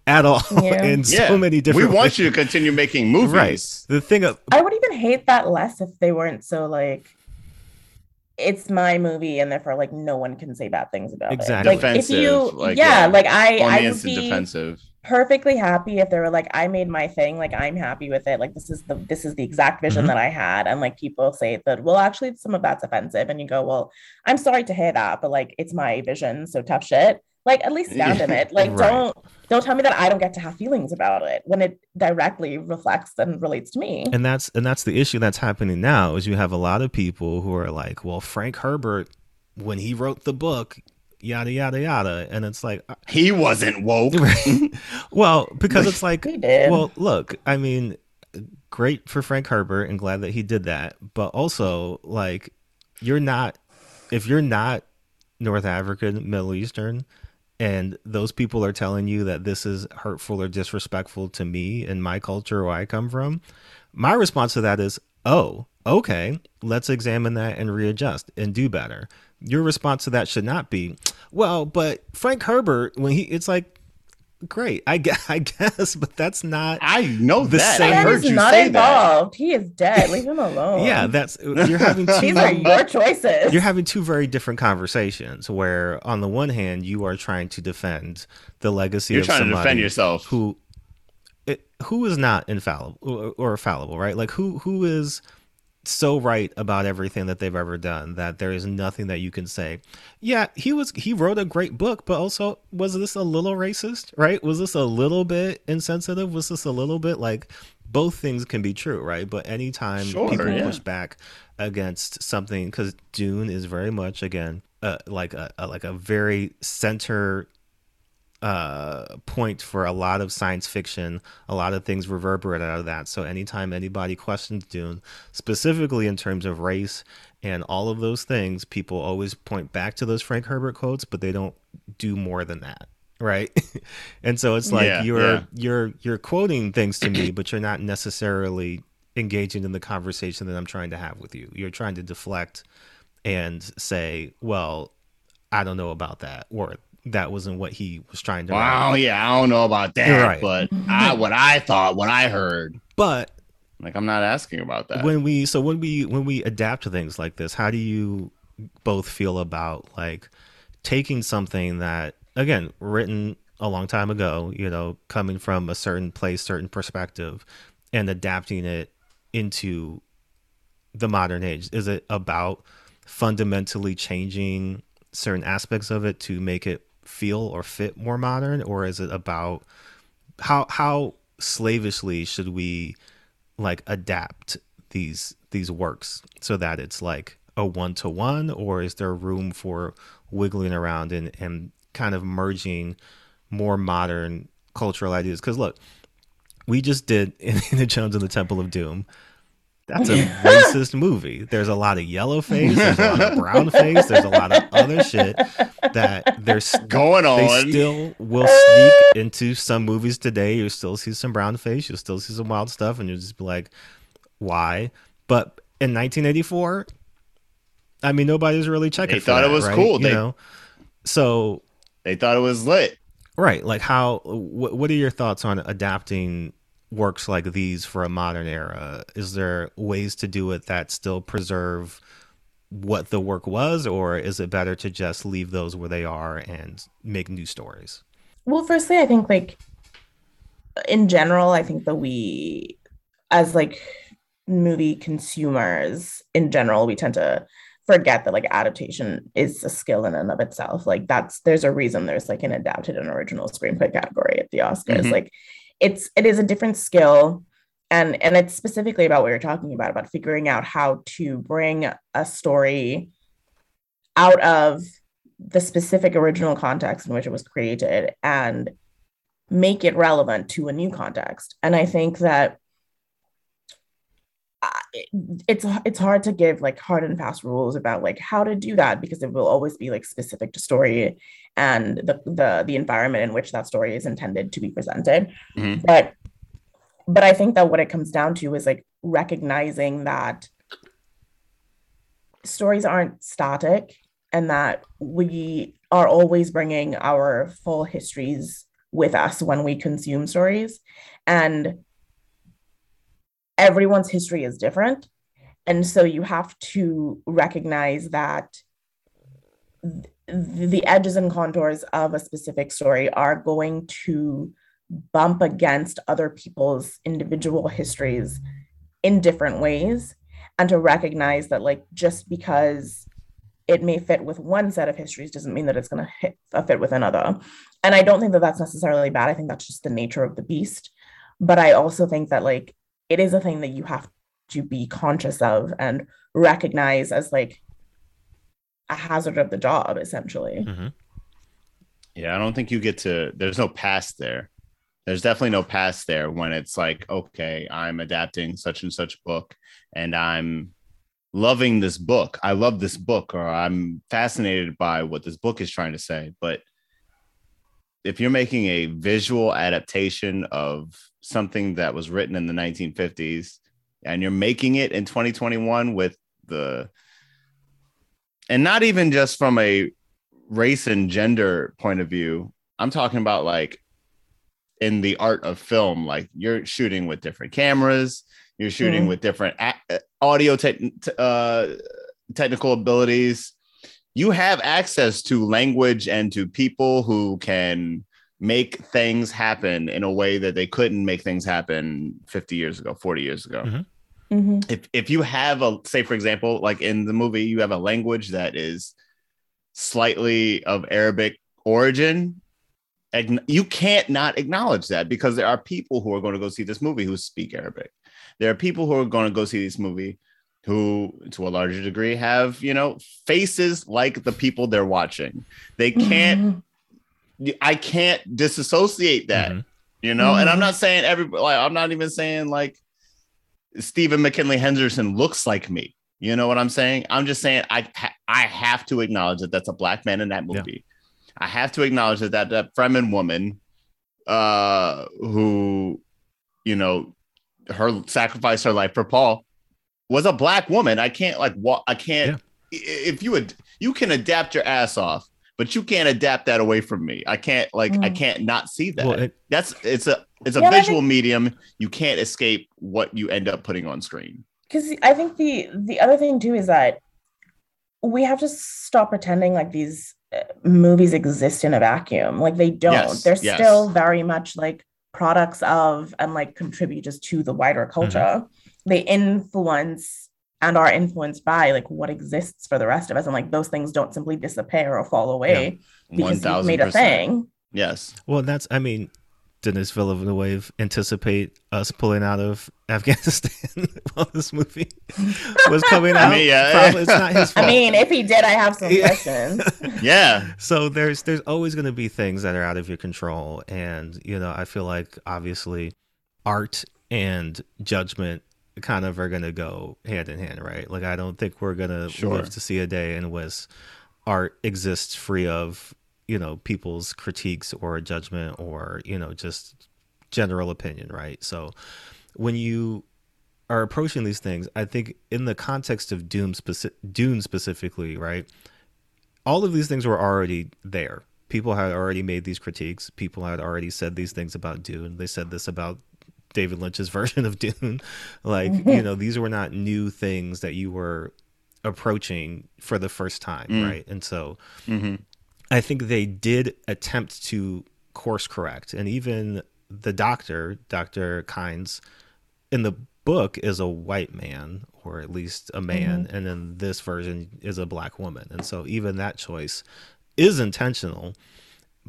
at all Yeah. in yeah. so many different. We want ways. you to continue making movies. right the thing of I would even hate that less if they weren't so like it's my movie and therefore like no one can say bad things about Exactly. it. Like if you like, yeah, yeah. like I On I the would be defensive. perfectly happy if they were like I made my thing, like I'm happy with it. Like this is the this is the exact vision Mhm. that I had and like people say that well actually some of that's offensive and you go, "Well, I'm sorry to hear that, but like it's my vision, so tough shit." Like at least stand in it. Like Right. don't don't tell me that I don't get to have feelings about it when it directly reflects and relates to me. and that's and that's the issue that's happening now is you have a lot of people who are like well frank herbert when he wrote the book yada yada yada and it's like uh, He wasn't woke. well because it's like well look i mean great for frank herbert and glad that he did that but also like you're not if you're not north african middle eastern and those people are telling you that this is hurtful or disrespectful to me and my culture where i come from my response to that is oh okay let's examine that and readjust and do better. Your response to that should not be well but frank herbert when he it's like great i guess, I guess but that's not I know The that. same- I heard is you not say that. involved. He is dead. Leave him alone. yeah that's you're having two These are your choices. you're having two very different conversations where on the one hand you are trying to defend the legacy You're of trying to defend yourself. who it, who is not infallible or, or fallible right like who who is so right about everything that they've ever done that there is nothing that you can say. Yeah he was he wrote a great book but also was this a little racist right? Was this a little bit insensitive? Was this a little bit like both things can be true right? But anytime Sure, people yeah. push back against something because dune is very much again uh, like a, a like a very center uh point for a lot of science fiction a lot of things reverberate out of that. So anytime anybody questions dune specifically in terms of race and all of those things people always point back to those frank herbert quotes but they don't do more than that right? And so it's like Yeah, you're yeah. you're you're quoting things to me but you're not necessarily engaging in the conversation that i'm trying to have with you. You're trying to deflect and say well i don't know about that or that wasn't what he was trying to write. Wow, yeah, I don't know about that, right. but I what I thought, what I heard, but like I'm not asking about that. when we so when we when we adapt to things like this how do you both feel about like taking something that again written a long time ago, you know, coming from a certain place, certain perspective, and adapting it into the modern age? Is it about fundamentally changing certain aspects of it to make it feel or fit more modern, or is it about how how slavishly should we like adapt these these works so that it's like a one to one, or is there room for wiggling around and and kind of merging more modern cultural ideas? Because look, we just did Indiana Jones and the Temple of Doom. That's a racist movie. There's a lot of yellow face. There's a lot of brown face. There's a lot of other shit that there's Going on. They still will sneak into some movies today. You'll still see some brown face. You'll still see some wild stuff, and you'll just be like, "Why?" But in 1984, I mean, nobody's really checking. They thought it was right? cool. You They- know, so They thought it was lit. right, like how? What, what are your thoughts on adapting works like these for a modern era? Is there ways to do it that still preserve what the work was, or is it better to just leave those where they are and make new stories? Well, firstly, I think like in general, I think that we, as like movie consumers in general, we tend to forget that like adaptation is a skill in and of itself. Like that's there's a reason there's like an adapted and original screenplay category at the Oscars. Mhm. Like it's it is a different skill. And and it's specifically about what you're talking about, about figuring out how to bring a story out of the specific original context in which it was created and make it relevant to a new context. And I think that it's it's hard to give like hard and fast rules about like how to do that because it will always be like specific to story and the the the environment in which that story is intended to be presented. Mhm. But but I think that what it comes down to is like recognizing that stories aren't static and that we are always bringing our full histories with us when we consume stories and everyone's history is different. And so you have to recognize that th- the edges and contours of a specific story are going to bump against other people's individual histories in different ways. And to recognize that like just because it may fit with one set of histories doesn't mean that it's going to uh, fit with another. And i don't think that that's necessarily bad. I think that's just the nature of the beast. But i also think that like it is a thing that you have to be conscious of and recognize as like a hazard of the job essentially mm-hmm. Yeah, I don't think you get to. There's no pass there. There's definitely no pass there when it's like, okay, I'm adapting such and such book, and I'm loving this book. I love this book, or I'm fascinated by what this book is trying to say. But if you're making a visual adaptation of something that was written in the 1950s, and you're making it in 2021 with the and not even just from a race and gender point of view i'm talking about like in the art of film like you're shooting with different cameras you're shooting Mhm. with different audio te- uh, technical abilities you have access to language and to people who can make things happen in a way that they couldn't make things happen 50 years ago 40 years ago Mhm. Mhm. if if you have a say for example like in the movie you have a language that is slightly of arabic origin agn- you can't not acknowledge that because there are people who are going to go see this movie who speak arabic there are people who are going to go see this movie who to a larger degree have you know faces like the people they're watching they can't i can't disassociate that Mhm. you know and i'm Mhm. not saying every like i'm not even saying like Stephen McKinley Henderson looks like me. You know what I'm saying? I'm just saying I I have to acknowledge that that's a black man in that Yeah. movie. I have to acknowledge that that, that Fremen woman, uh, who, you know, her sacrificed her life for Paul, was a black woman. I can't like what I can't. i- If you would, you can adapt your ass off, but you can't adapt that away from me. I can't like I Mm. can't not see that. Well, it, That's it's a it's a Yeah, but I visual medium. You can't escape what you end up putting on screen. because I think the the other thing too is that we have to stop pretending like these uh, movies exist in a vacuum. Like they don't. Yes, They're yes. still very much like products of and like contribute just to the wider culture. They influence and are influenced by like what exists for the rest of us. And like those things don't simply disappear or fall away One because you've made a thing. Yes. Well, that's, I mean, Denis Villeneuve anticipate us pulling out of Afghanistan while this movie was coming I out? mean, yeah. Probably, it's not his fault. I mean, if he did, I have some Yeah. questions. Yeah. so there's there's always going to be things that are out of your control and you know i feel like obviously art and judgment kind of are going to go hand in hand right like i don't think we're going to Sure. live to see a day in which art exists free of you know people's critiques or judgment or you know just general opinion right so when you are approaching these things i think in the context of doom speci- dune specifically right all of these things were already there. People had already made these critiques. People had already said these things about Dune. They said this about David Lynch's version of Dune. Like, mm-hmm. you know, these were not new things that you were approaching for the first time, mm. right? And so mm-hmm. I think they did attempt to course correct. And even the doctor, Dr. Kynes, in the book is a white man or at least a man mm-hmm. and then this version is a black woman and so even that choice is intentional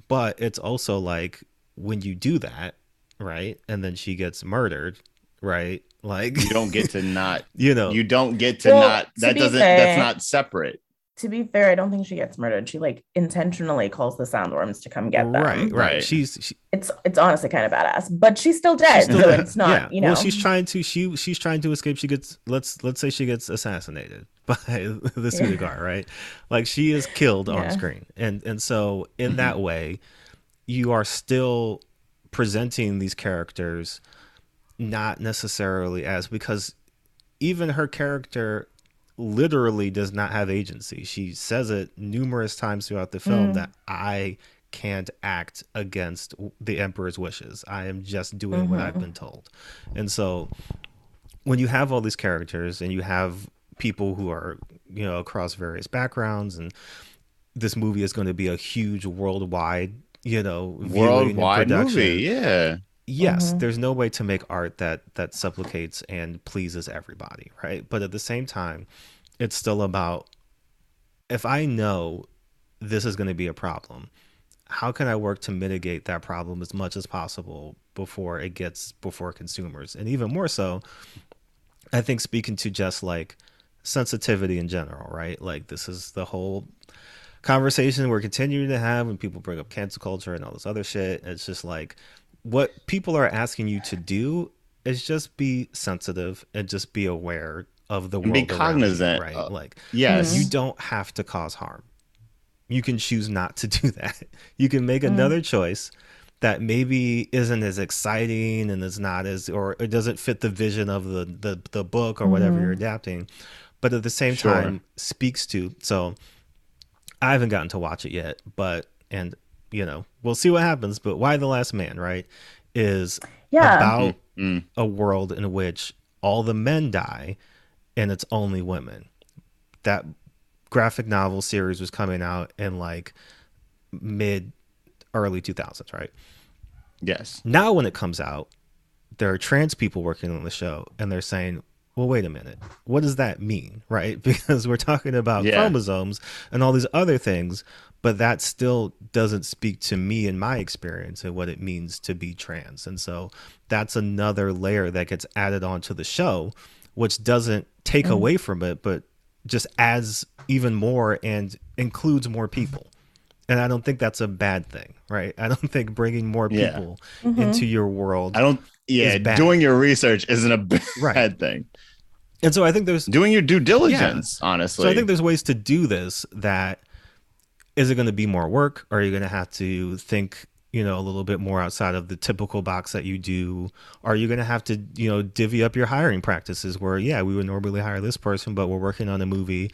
but it's also like when you do that right and then she gets murdered right like You don't get to not. you know You don't get to Well, not. to That be doesn't. fair- That's not separate. to be fair, I don't think she gets murdered. She like intentionally calls the sandworms to come get them. right, right Right. she's she, It's it's honestly kind of badass, but she's still dead. still so dead. it's not, yeah. you know. well she's trying to she she's trying to escape she gets let's let's say she gets assassinated by the Yeah. Sardaukar, right like she is killed on screen and and so in mm-hmm. that way you are still presenting these characters not necessarily as because even her character literally does not have agency. She says it numerous times throughout the film mm. that I can't act against the emperor's wishes. I am just doing what I've mm-hmm. been told. And so when you have all these characters and you have people who are, you know, across various backgrounds and this movie is going to be a huge worldwide, you know, Worldwide production movie. Yeah. yes Mhm. there's no way to make art that that supplicates and pleases everybody right but at the same time it's still about if i know this is going to be a problem how can i work to mitigate that problem as much as possible before it gets before consumers and even more so i think speaking to just like sensitivity in general right like this is the whole conversation we're continuing to have when people bring up cancel culture and all this other shit. It's just like what people are asking you to do is just be sensitive and just be aware of the And world. be around you, cognizant right? of- like Yes. you don't have to cause harm. You can choose not to do that. You can make mm. another choice that maybe isn't as exciting and is not as or it doesn't fit the vision of the the, the book or whatever mm-hmm. you're adapting but at the same Sure. time speaks to so i haven't gotten to watch it yet but and you know we'll see what happens but Y: The Last Man right is Yeah. about Mm. a world in which all the men die and it's only women that graphic novel series was coming out in like mid early 2000s right Yes. now when it comes out there are trans people working on the show and they're saying well wait a minute what does that mean right because we're talking about Yeah. chromosomes and all these other things but that still doesn't speak to me and my experience and what it means to be trans and so that's another layer that gets added onto the show which doesn't take away from it but just adds even more and includes more people and i don't think that's a bad thing right i don't think bringing more Yeah. people Mm-hmm. into your world I don't. Yeah. Doing your research isn't a bad Right. thing. and so i think there's Doing your due diligence, honestly. so i think there's ways to do this that is it going to be more work or are you going to have to think you know a little bit more outside of the typical box that you do are you going to have to you know divvy up your hiring practices where yeah we would normally hire this person but we're working on a movie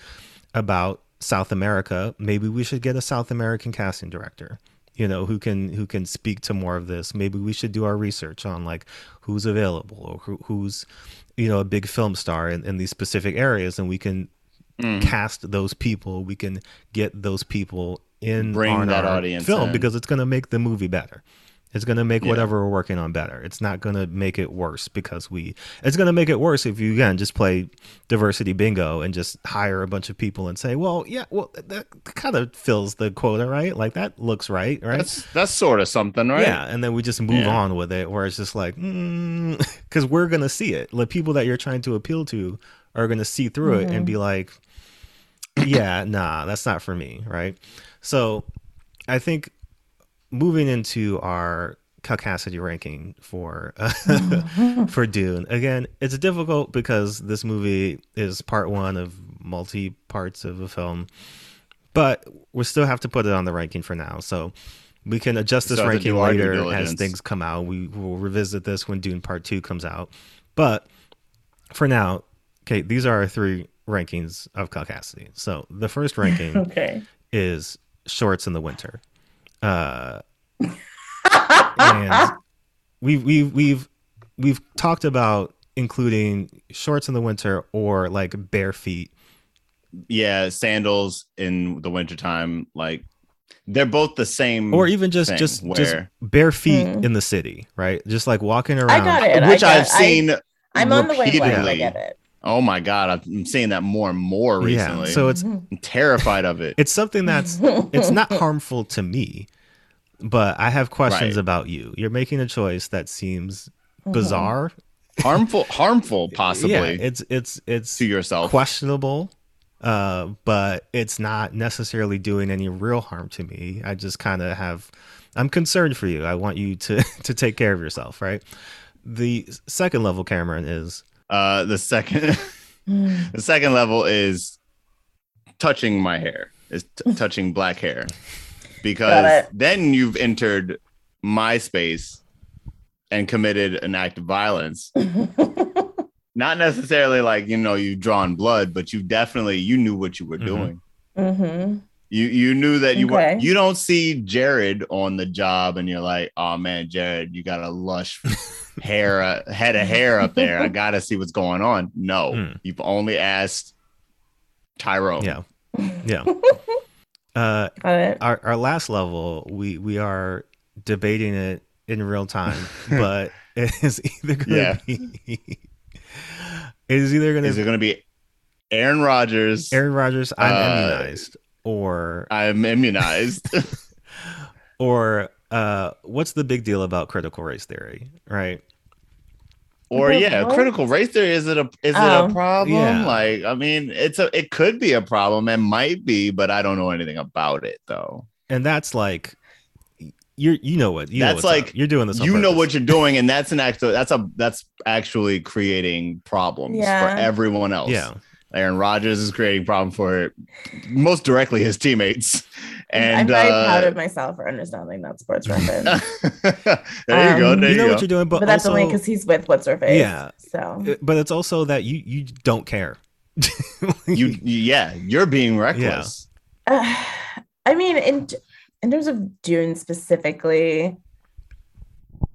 about south america maybe we should get a south american casting director you know who can who can speak to more of this maybe we should do our research on like who's available or who, who's you know a big film star in, in these specific areas and we can Mm. cast those people we can get those people in Bring that our audience film in. because it's going to make the movie better. It's going to make Yeah. whatever we're working on better. It's not going to make it worse because we. It's going to make it worse if you again just play diversity bingo and just hire a bunch of people and say, "Well, yeah, well that kind of fills the quota, right? Like that looks right, right?" That's that's sort of something, right? Yeah, and then we just move Yeah. on with it, where it's just like, mm, because we're gonna see it. The people that you're trying to appeal to are gonna see through it and be mm-hmm. like, yeah, nah, that's not for me, right? So, I think moving into our caucasity ranking for for Dune again, it's difficult because this movie is part one of multi parts of a film, but we still have to put it on the ranking for now. So we can adjust this Still ranking do our due later as things come out. We will revisit this when Dune Part Two comes out. But for now, okay, these are our three rankings of caucasity. So the first ranking Okay. is shorts in the winter. Uh, and we've we've we've we've talked about including shorts in the winter or like bare feet. yeah, sandals in the wintertime, like they're both the same. Or even just thing, just just bare feet Hmm. in the city, right? Just like walking around. I got it. I which got- I've seen. I, am on the wavelength. I get it. Oh my god, I'm seeing that more and more recently. Yeah, so it's I'm terrified of it. it's something that's it's not harmful to me, but I have questions Right. about you. You're making a choice that seems Mm-hmm. bizarre. harmful, harmful, possibly Yeah, it's it's it's to yourself. questionable, uh, but it's not necessarily doing any real harm to me. I just kind of have, I'm concerned for you. I want you to to take care of yourself, right? The second level, Cameron, is Uh, the second, the second level is touching my hair, is t- touching black hair, because then you've entered my space and committed an act of violence. Not necessarily like you know you've drawn blood, but you definitely you knew what you were Mhm. doing. hmm You you knew that you Okay. were you don't see Jared on the job and you're like, oh man, Jared, you got a lush hair uh, head of hair up there. I gotta see what's going on. No, Mm. you've only asked Tyrone. yeah, yeah. Uh, Got it. our our last level, we we are debating it in real time, but it is either gonna Yeah. be it is either gonna Is it gonna be Aaron Rodgers? Aaron Rodgers, I'm Uh, immunized, or I'm immunized. or uh, what's the big deal about critical race theory, right? or Wait, yeah, what? critical race theory. Is it a is it Oh. a problem? Yeah. Like, I mean, it's a it could be a problem. It might be, but I don't know anything about it though. And that's like you you know what you know That's what's like, up. you're doing this. on you know what you're doing, and that's an actual that's a that's actually creating problems Yeah. for everyone else. Yeah, Aaron Rodgers is creating problem for most directly his teammates. And I'm very uh, proud of myself for understanding that sports reference. there you go. Um, There you you, know go. what you're doing, but, but, that's also, only because he's with what's her face. Yeah. So but it's also that you you don't care. you, you- yeah, you're being reckless. Uh, I mean, in in terms of Dune specifically,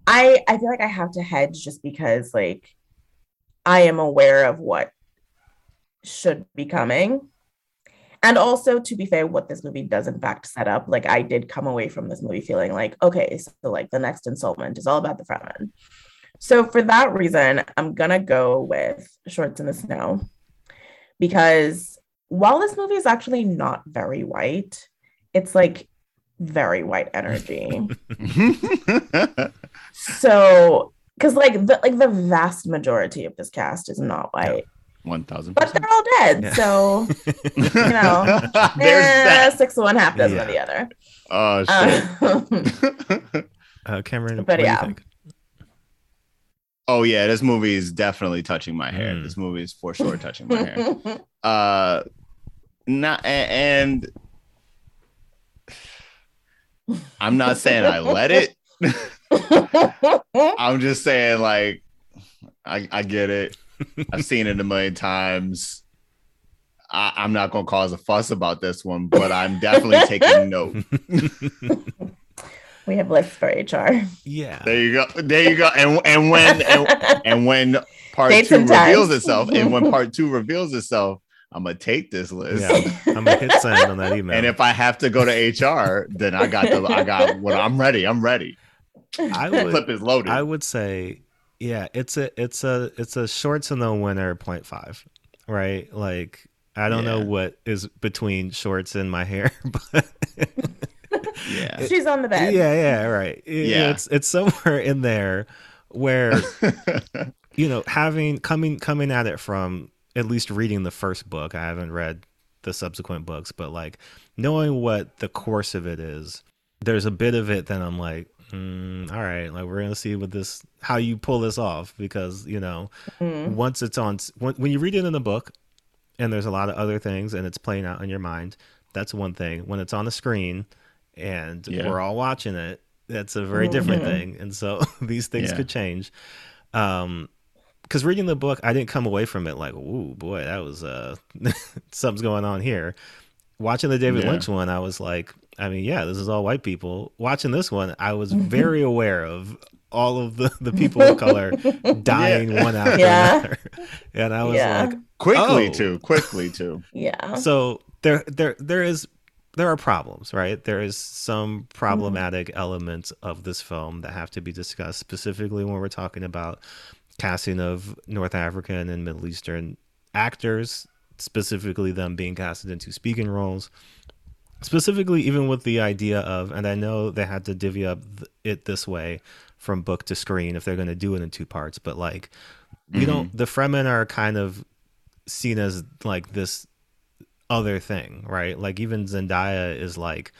I I feel like I have to hedge just because like I am aware of what should be coming. And also, to be fair, what this movie does in fact set up, like I did come away from this movie feeling like, okay, so like the next installment is all about the Fremen. So for that reason, I'm gonna go with Shorts in the Snow because while this movie is actually not very white, it's like very white energy. so because like the like the vast majority of this cast is not white, One thousand but they're all dead. Yeah. So you know, There's eh, that. six of one, half dozen of the other. Oh shit. Um, Uh, Cameron, But what do yeah. you think? oh yeah, this movie is definitely touching my hair. Mm. This movie is for sure touching my hair. Uh, not and. I'm not saying I let it. I'm just saying, like, I, I get it. I've seen it a million times. I, I'm not gonna cause a fuss about this one, but I'm definitely taking note. we have lists for HR. Yeah, There you go. There you go. And and when and, and when part Dates two and times. reveals itself, and when part two reveals itself, I'm gonna take this list. Yeah, I'm gonna hit send on that email. And if I have to go to HR, then I got the I got what I'm ready. I'm ready. I Clip is loaded. I would say, yeah, it's a, it's a, it's a shorts and the winner 0.5, right? Like, I don't know what is between shorts and my hair, but yeah. She's on the bed. yeah, yeah, right. It- Yeah. it's it's somewhere in there where you know having coming coming at it from at least reading the first book. I haven't read the subsequent books, but like knowing what the course of it is, there's a bit of it that I'm like, mm, all right, like we're gonna see what this how you pull this off because you know Mhm. once it's on when, when you read it in the book and there's a lot of other things and it's playing out in your mind that's one thing when it's on the screen and Yeah. we're all watching it that's a very different Mhm. thing and so these things Yeah. could change um because reading the book i didn't come away from it like ooh boy that was uh something's going on here watching the david Yeah. lynch one i was like i mean yeah this is all white people watching this one i was mm-hmm. very aware of all of the, the people of color dying one after Yeah. another and i was Yeah. like quickly Oh. too. Quickly too. Yeah. so there there there is there are problems right there is some mm-hmm. problematic elements of this film that have to be discussed specifically when we're talking about casting of north african and middle eastern actors specifically them being casted into speaking roles specifically even with the idea of and i know they had to divvy up th- it this way from book to screen if they're going to do it in two parts but like you mm-hmm. don't the fremen are kind of seen as like this other thing right? Like even zendaya is like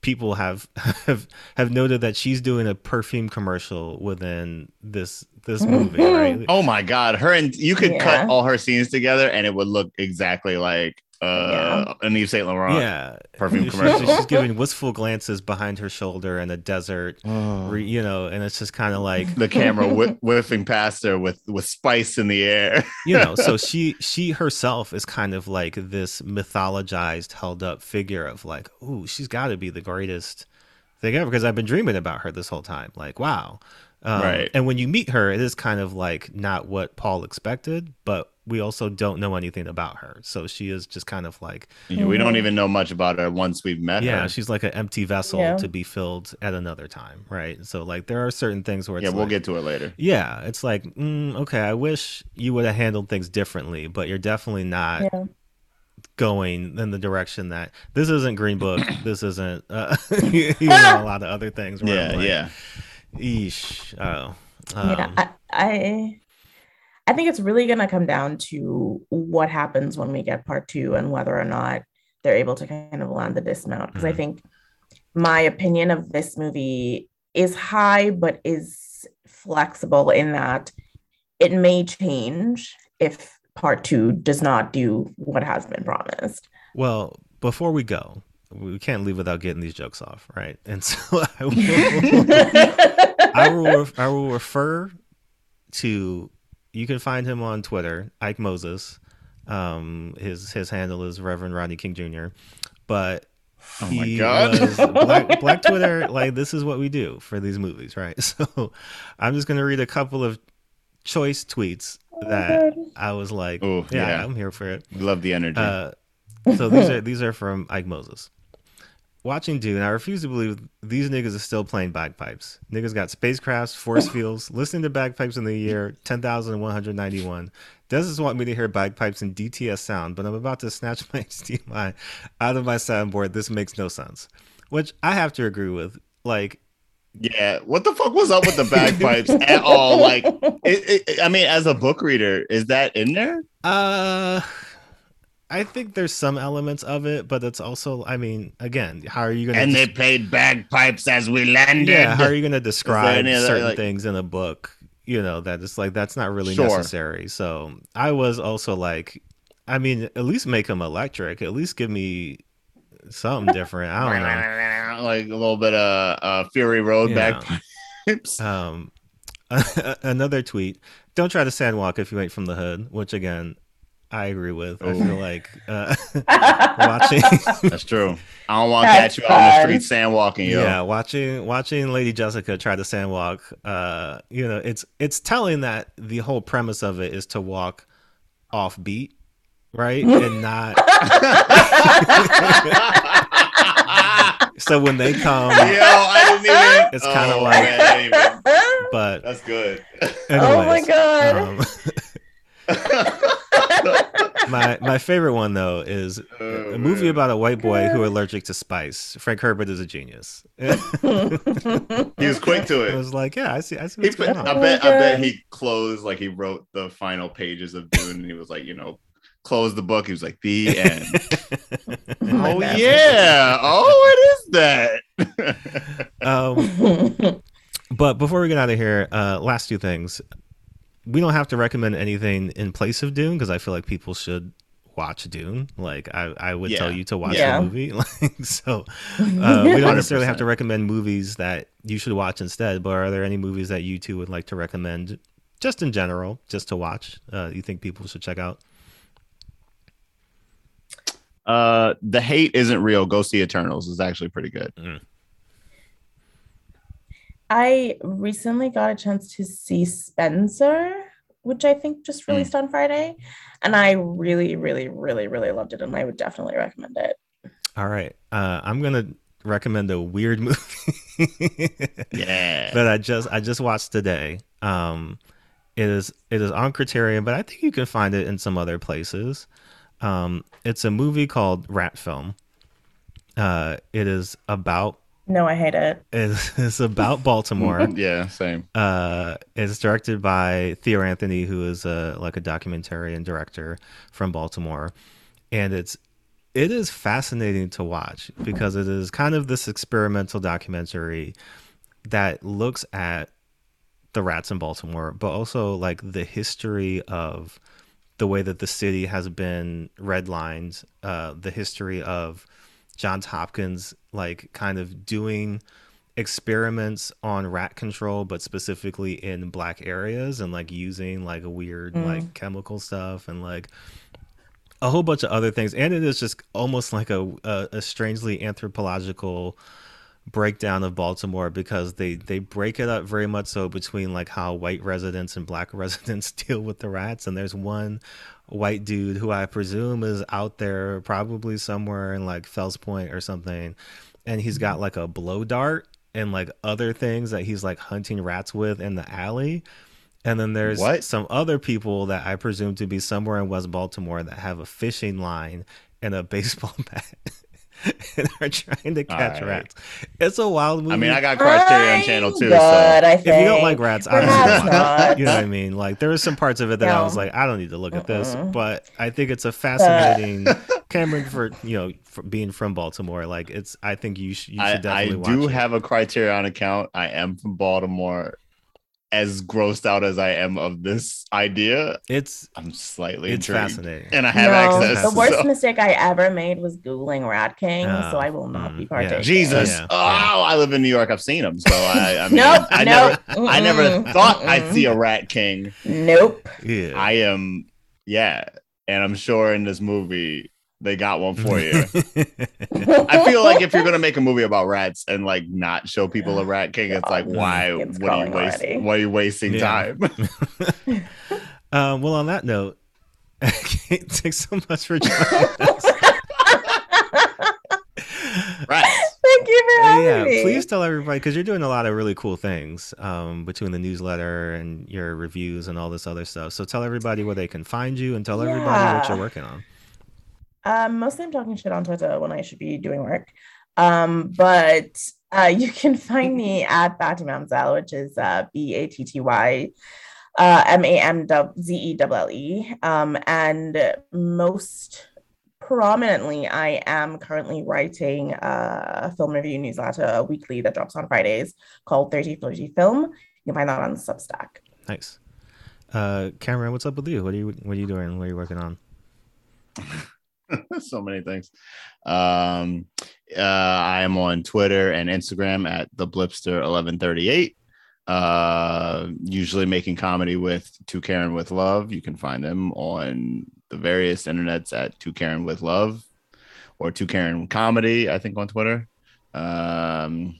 people have have have noted that she's doing a perfume commercial within this this mm-hmm. movie right? Oh my god, her and you could Yeah. cut all her scenes together and it would look exactly like uh an Yves Saint Laurent. yeah perfume commercial. she's giving wistful glances behind her shoulder in a desert re- you know and it's just kind of like The camera whi- whiffing past her with with spice in the air. you know so she she herself is kind of like this mythologized held up figure of like oh she's got to be the greatest thing ever because i've been dreaming about her this whole time like wow um, Right. and when you meet her it is kind of like not what paul expected but we also don't know anything about her so she is just kind of like Yeah, we don't even know much about her once we've met her. yeah her. she's like an empty vessel Yeah. to be filled at another time right so like there are certain things where it's Yeah, we'll like- get to it later. yeah, it's like, mm, okay, I wish you would have handled things differently, but you're definitely not Yeah. going in the direction that this isn't Green Book. this isn't, uh, you know, a lot of other things. Yeah, like, yeah. Eesh. Oh. Um, yeah, I, I I think it's really gonna come down to what happens when we get part two and whether or not they're able to kind of land the dismount. Because I Mhm. think my opinion of this movie is high, but is flexible in that it may change if part two does not do what has been promised. well, before we go, we can't leave without getting these jokes off, right? And so I will, I will, I will refer to. You can find him on Twitter, Ike Moses. Um, his his handle is Reverend Rodney King Jr. But Oh my God. black, black Twitter. Like this is what we do for these movies, right? So I'm just gonna read a couple of choice tweets that I was like, Ooh, yeah, yeah. I'm here for it. Love the energy. Uh, so these are these are from Ike Moses. Watching Dune, I refuse to believe these niggas are still playing bagpipes. Niggas got spacecrafts, force fields, listening to bagpipes in the year 10,191. Does just want me to hear bagpipes in DTS sound, but I'm about to snatch my HDMI out of my soundboard. This makes no sense. Which I have to agree with. Like, yeah, what the fuck was up with the bagpipes at all? Like, it, it, I mean, as a book reader, is that in there? Uh, I think there's some elements of it, but it's also, I mean, again, how are you gonna? And des- they played bagpipes as we landed. yeah, how are you gonna describe other, certain like- things in a book? You know, that it's like that's not really Sure. necessary. So I was also like, I mean, at least make them electric. At least give me something different. I don't know. like a little bit of uh, Fury Road Yeah. bagpipes. Um, another tweet: Don't try to sandwalk if you ain't from the hood. Which again, I agree with. I feel like uh, watching. That's true. I don't want to catch you on the fun. street sandwalking, yo. Yeah, watching watching Lady Jessica try to sandwalk, uh, you know, it's it's telling that the whole premise of it is to walk off beat, right? And not so when they come, Yo, I didn't even. It's kinda oh, like- man, I didn't even- but That's good. Oh my God. um, my my favorite one though is Oh, a movie man. about a white boy who allergic to spice. Frank Herbert is a genius. He was quick to it. I it. was like, yeah, I see, I see what's put, going I on. bet. I bet he closed like he wrote the final pages of Dune, and he was like, you know, closed the book. He was like, the end. oh yeah. Oh, it is that. um, but before we get out of here, uh, last two things. We don't have to recommend anything in place of Dune because I feel like people should watch Dune. Like I, I would tell you to watch Yeah. the movie. Like so, uh, we don't necessarily have to recommend movies that you should watch instead. But are there any movies that you two would like to recommend, just in general, just to watch? Uh, you think people should check out? Uh, the hate isn't real. Go see Eternals is actually pretty good. I recently got a chance to see Spencer, which I think just released on Friday. And I really, really, really, really loved it. And I would definitely recommend it. All right, uh, I'm gonna recommend a weird movie. Yeah. that I just I just watched today. Um, it is it is on Criterion, but I think you can find it in some other places. Um, it's a movie called Rat Film. Uh, it is about No, I hate it. it's, it's about Baltimore. yeah. Same. uh, it's directed by Theo Anthony, who is a like a documentarian director from Baltimore, and it's it is fascinating to watch because it is kind of this experimental documentary that looks at the rats in Baltimore, but also like the history of the way that the city has been redlined, uh, the history of Johns Hopkins like kind of doing experiments on rat control, but specifically in black areas and like using like a weird mm. like chemical stuff and like a whole bunch of other things. And it is just almost like a a, a strangely anthropological breakdown of Baltimore because they they break it up very much so between like how white residents and black residents deal with the rats and there's one white dude who I presume is out there probably somewhere in like Fells Point or something and he's got like a blow dart and like other things that he's like hunting rats with in the alley and then there's What? some other people that I presume to be somewhere in West Baltimore that have a fishing line and a baseball bat and are trying to catch Alright. rats. It's a wild movie. I mean, I got Criterion Channel too. Good, So if you don't like rats, I don't know. You know what I mean? Like there were some parts of it that I was like, I don't need to look at this, but I think it's a fascinating Cameron for you know for being from Baltimore. Like it's, I think you, sh- you should I, I definitely watch do it. have a Criterion account. I am from Baltimore. As grossed out as I am of this idea, It's I'm slightly it's intrigued. fascinating. and I have no, access. the worst so- mistake I ever made was Googling Rat King, Oh, so I will not mm, be yeah. partaking. Jesus. Yeah, oh, yeah. I live in New York. I've seen them. So I, I mean, Nope, I nope, never, I never mm-mm, thought I'd see a rat king. Nope. yeah. I am, yeah. And I'm sure in this movie, they got one for you. I feel like if you're gonna make a movie about rats and like not show people a rat king, it's like why? it's What are you wasting? Why are you wasting Yeah. time? um, well, on that note, thanks so much for joining us. rats. Thank you for having yeah, me. please tell everybody because you're doing a lot of really cool things um, between the newsletter and your reviews and all this other stuff. So tell everybody where they can find you and tell everybody what you're working on. Um, mostly I'm talking shit on Twitter when I should be doing work. Um, but uh, you can find me at Batty Mamzelle, which is uh, B A T T Y uh, M A M Z E L L E. Um, and most prominently, I am currently writing a film review newsletter, a weekly that drops on Fridays called 30 Flirty Film. You can find that on Substack. Nice. Uh, Cameron, what's up with you? What are you What are you doing? What are you working on? so many things. Um, uh, I am on Twitter and Instagram at the Blipster eleven thirty eight. Uh, usually making comedy with Two Karen with Love. You can find them on the various internets at Two Karen with Love or Two Karen Comedy. I think on Twitter. Um,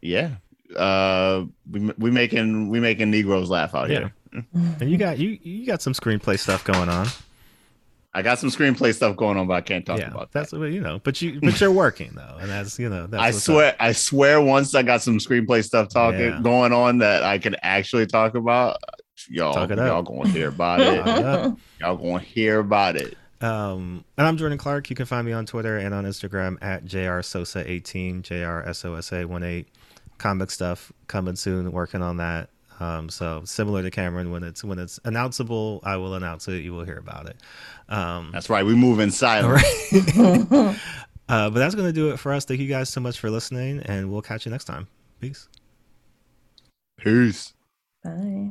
yeah. Uh, we we making we making Negroes laugh out Yeah. here. And you got you you got some screenplay stuff going on. I got some screenplay stuff going on, but I can't talk yeah, about that. that's what you know. But you but you're working though, and that's you know. That's I swear, up. I swear, once I got some screenplay stuff talking Yeah. going on that I can actually talk about, y'all, Talk y'all gonna hear about it. Y'all gonna hear about it. Um, and I'm Jordan Clark. You can find me on Twitter and on Instagram at jrsosa18, jrsosa18. Comic stuff coming soon. Working on that. Um, so similar to Cameron, when it's when it's announceable, I will announce it. You will hear about it. Um, That's right. We move in silence. right. uh, but that's gonna do it for us. Thank you guys so much for listening, and we'll catch you next time. Peace. Peace. Bye.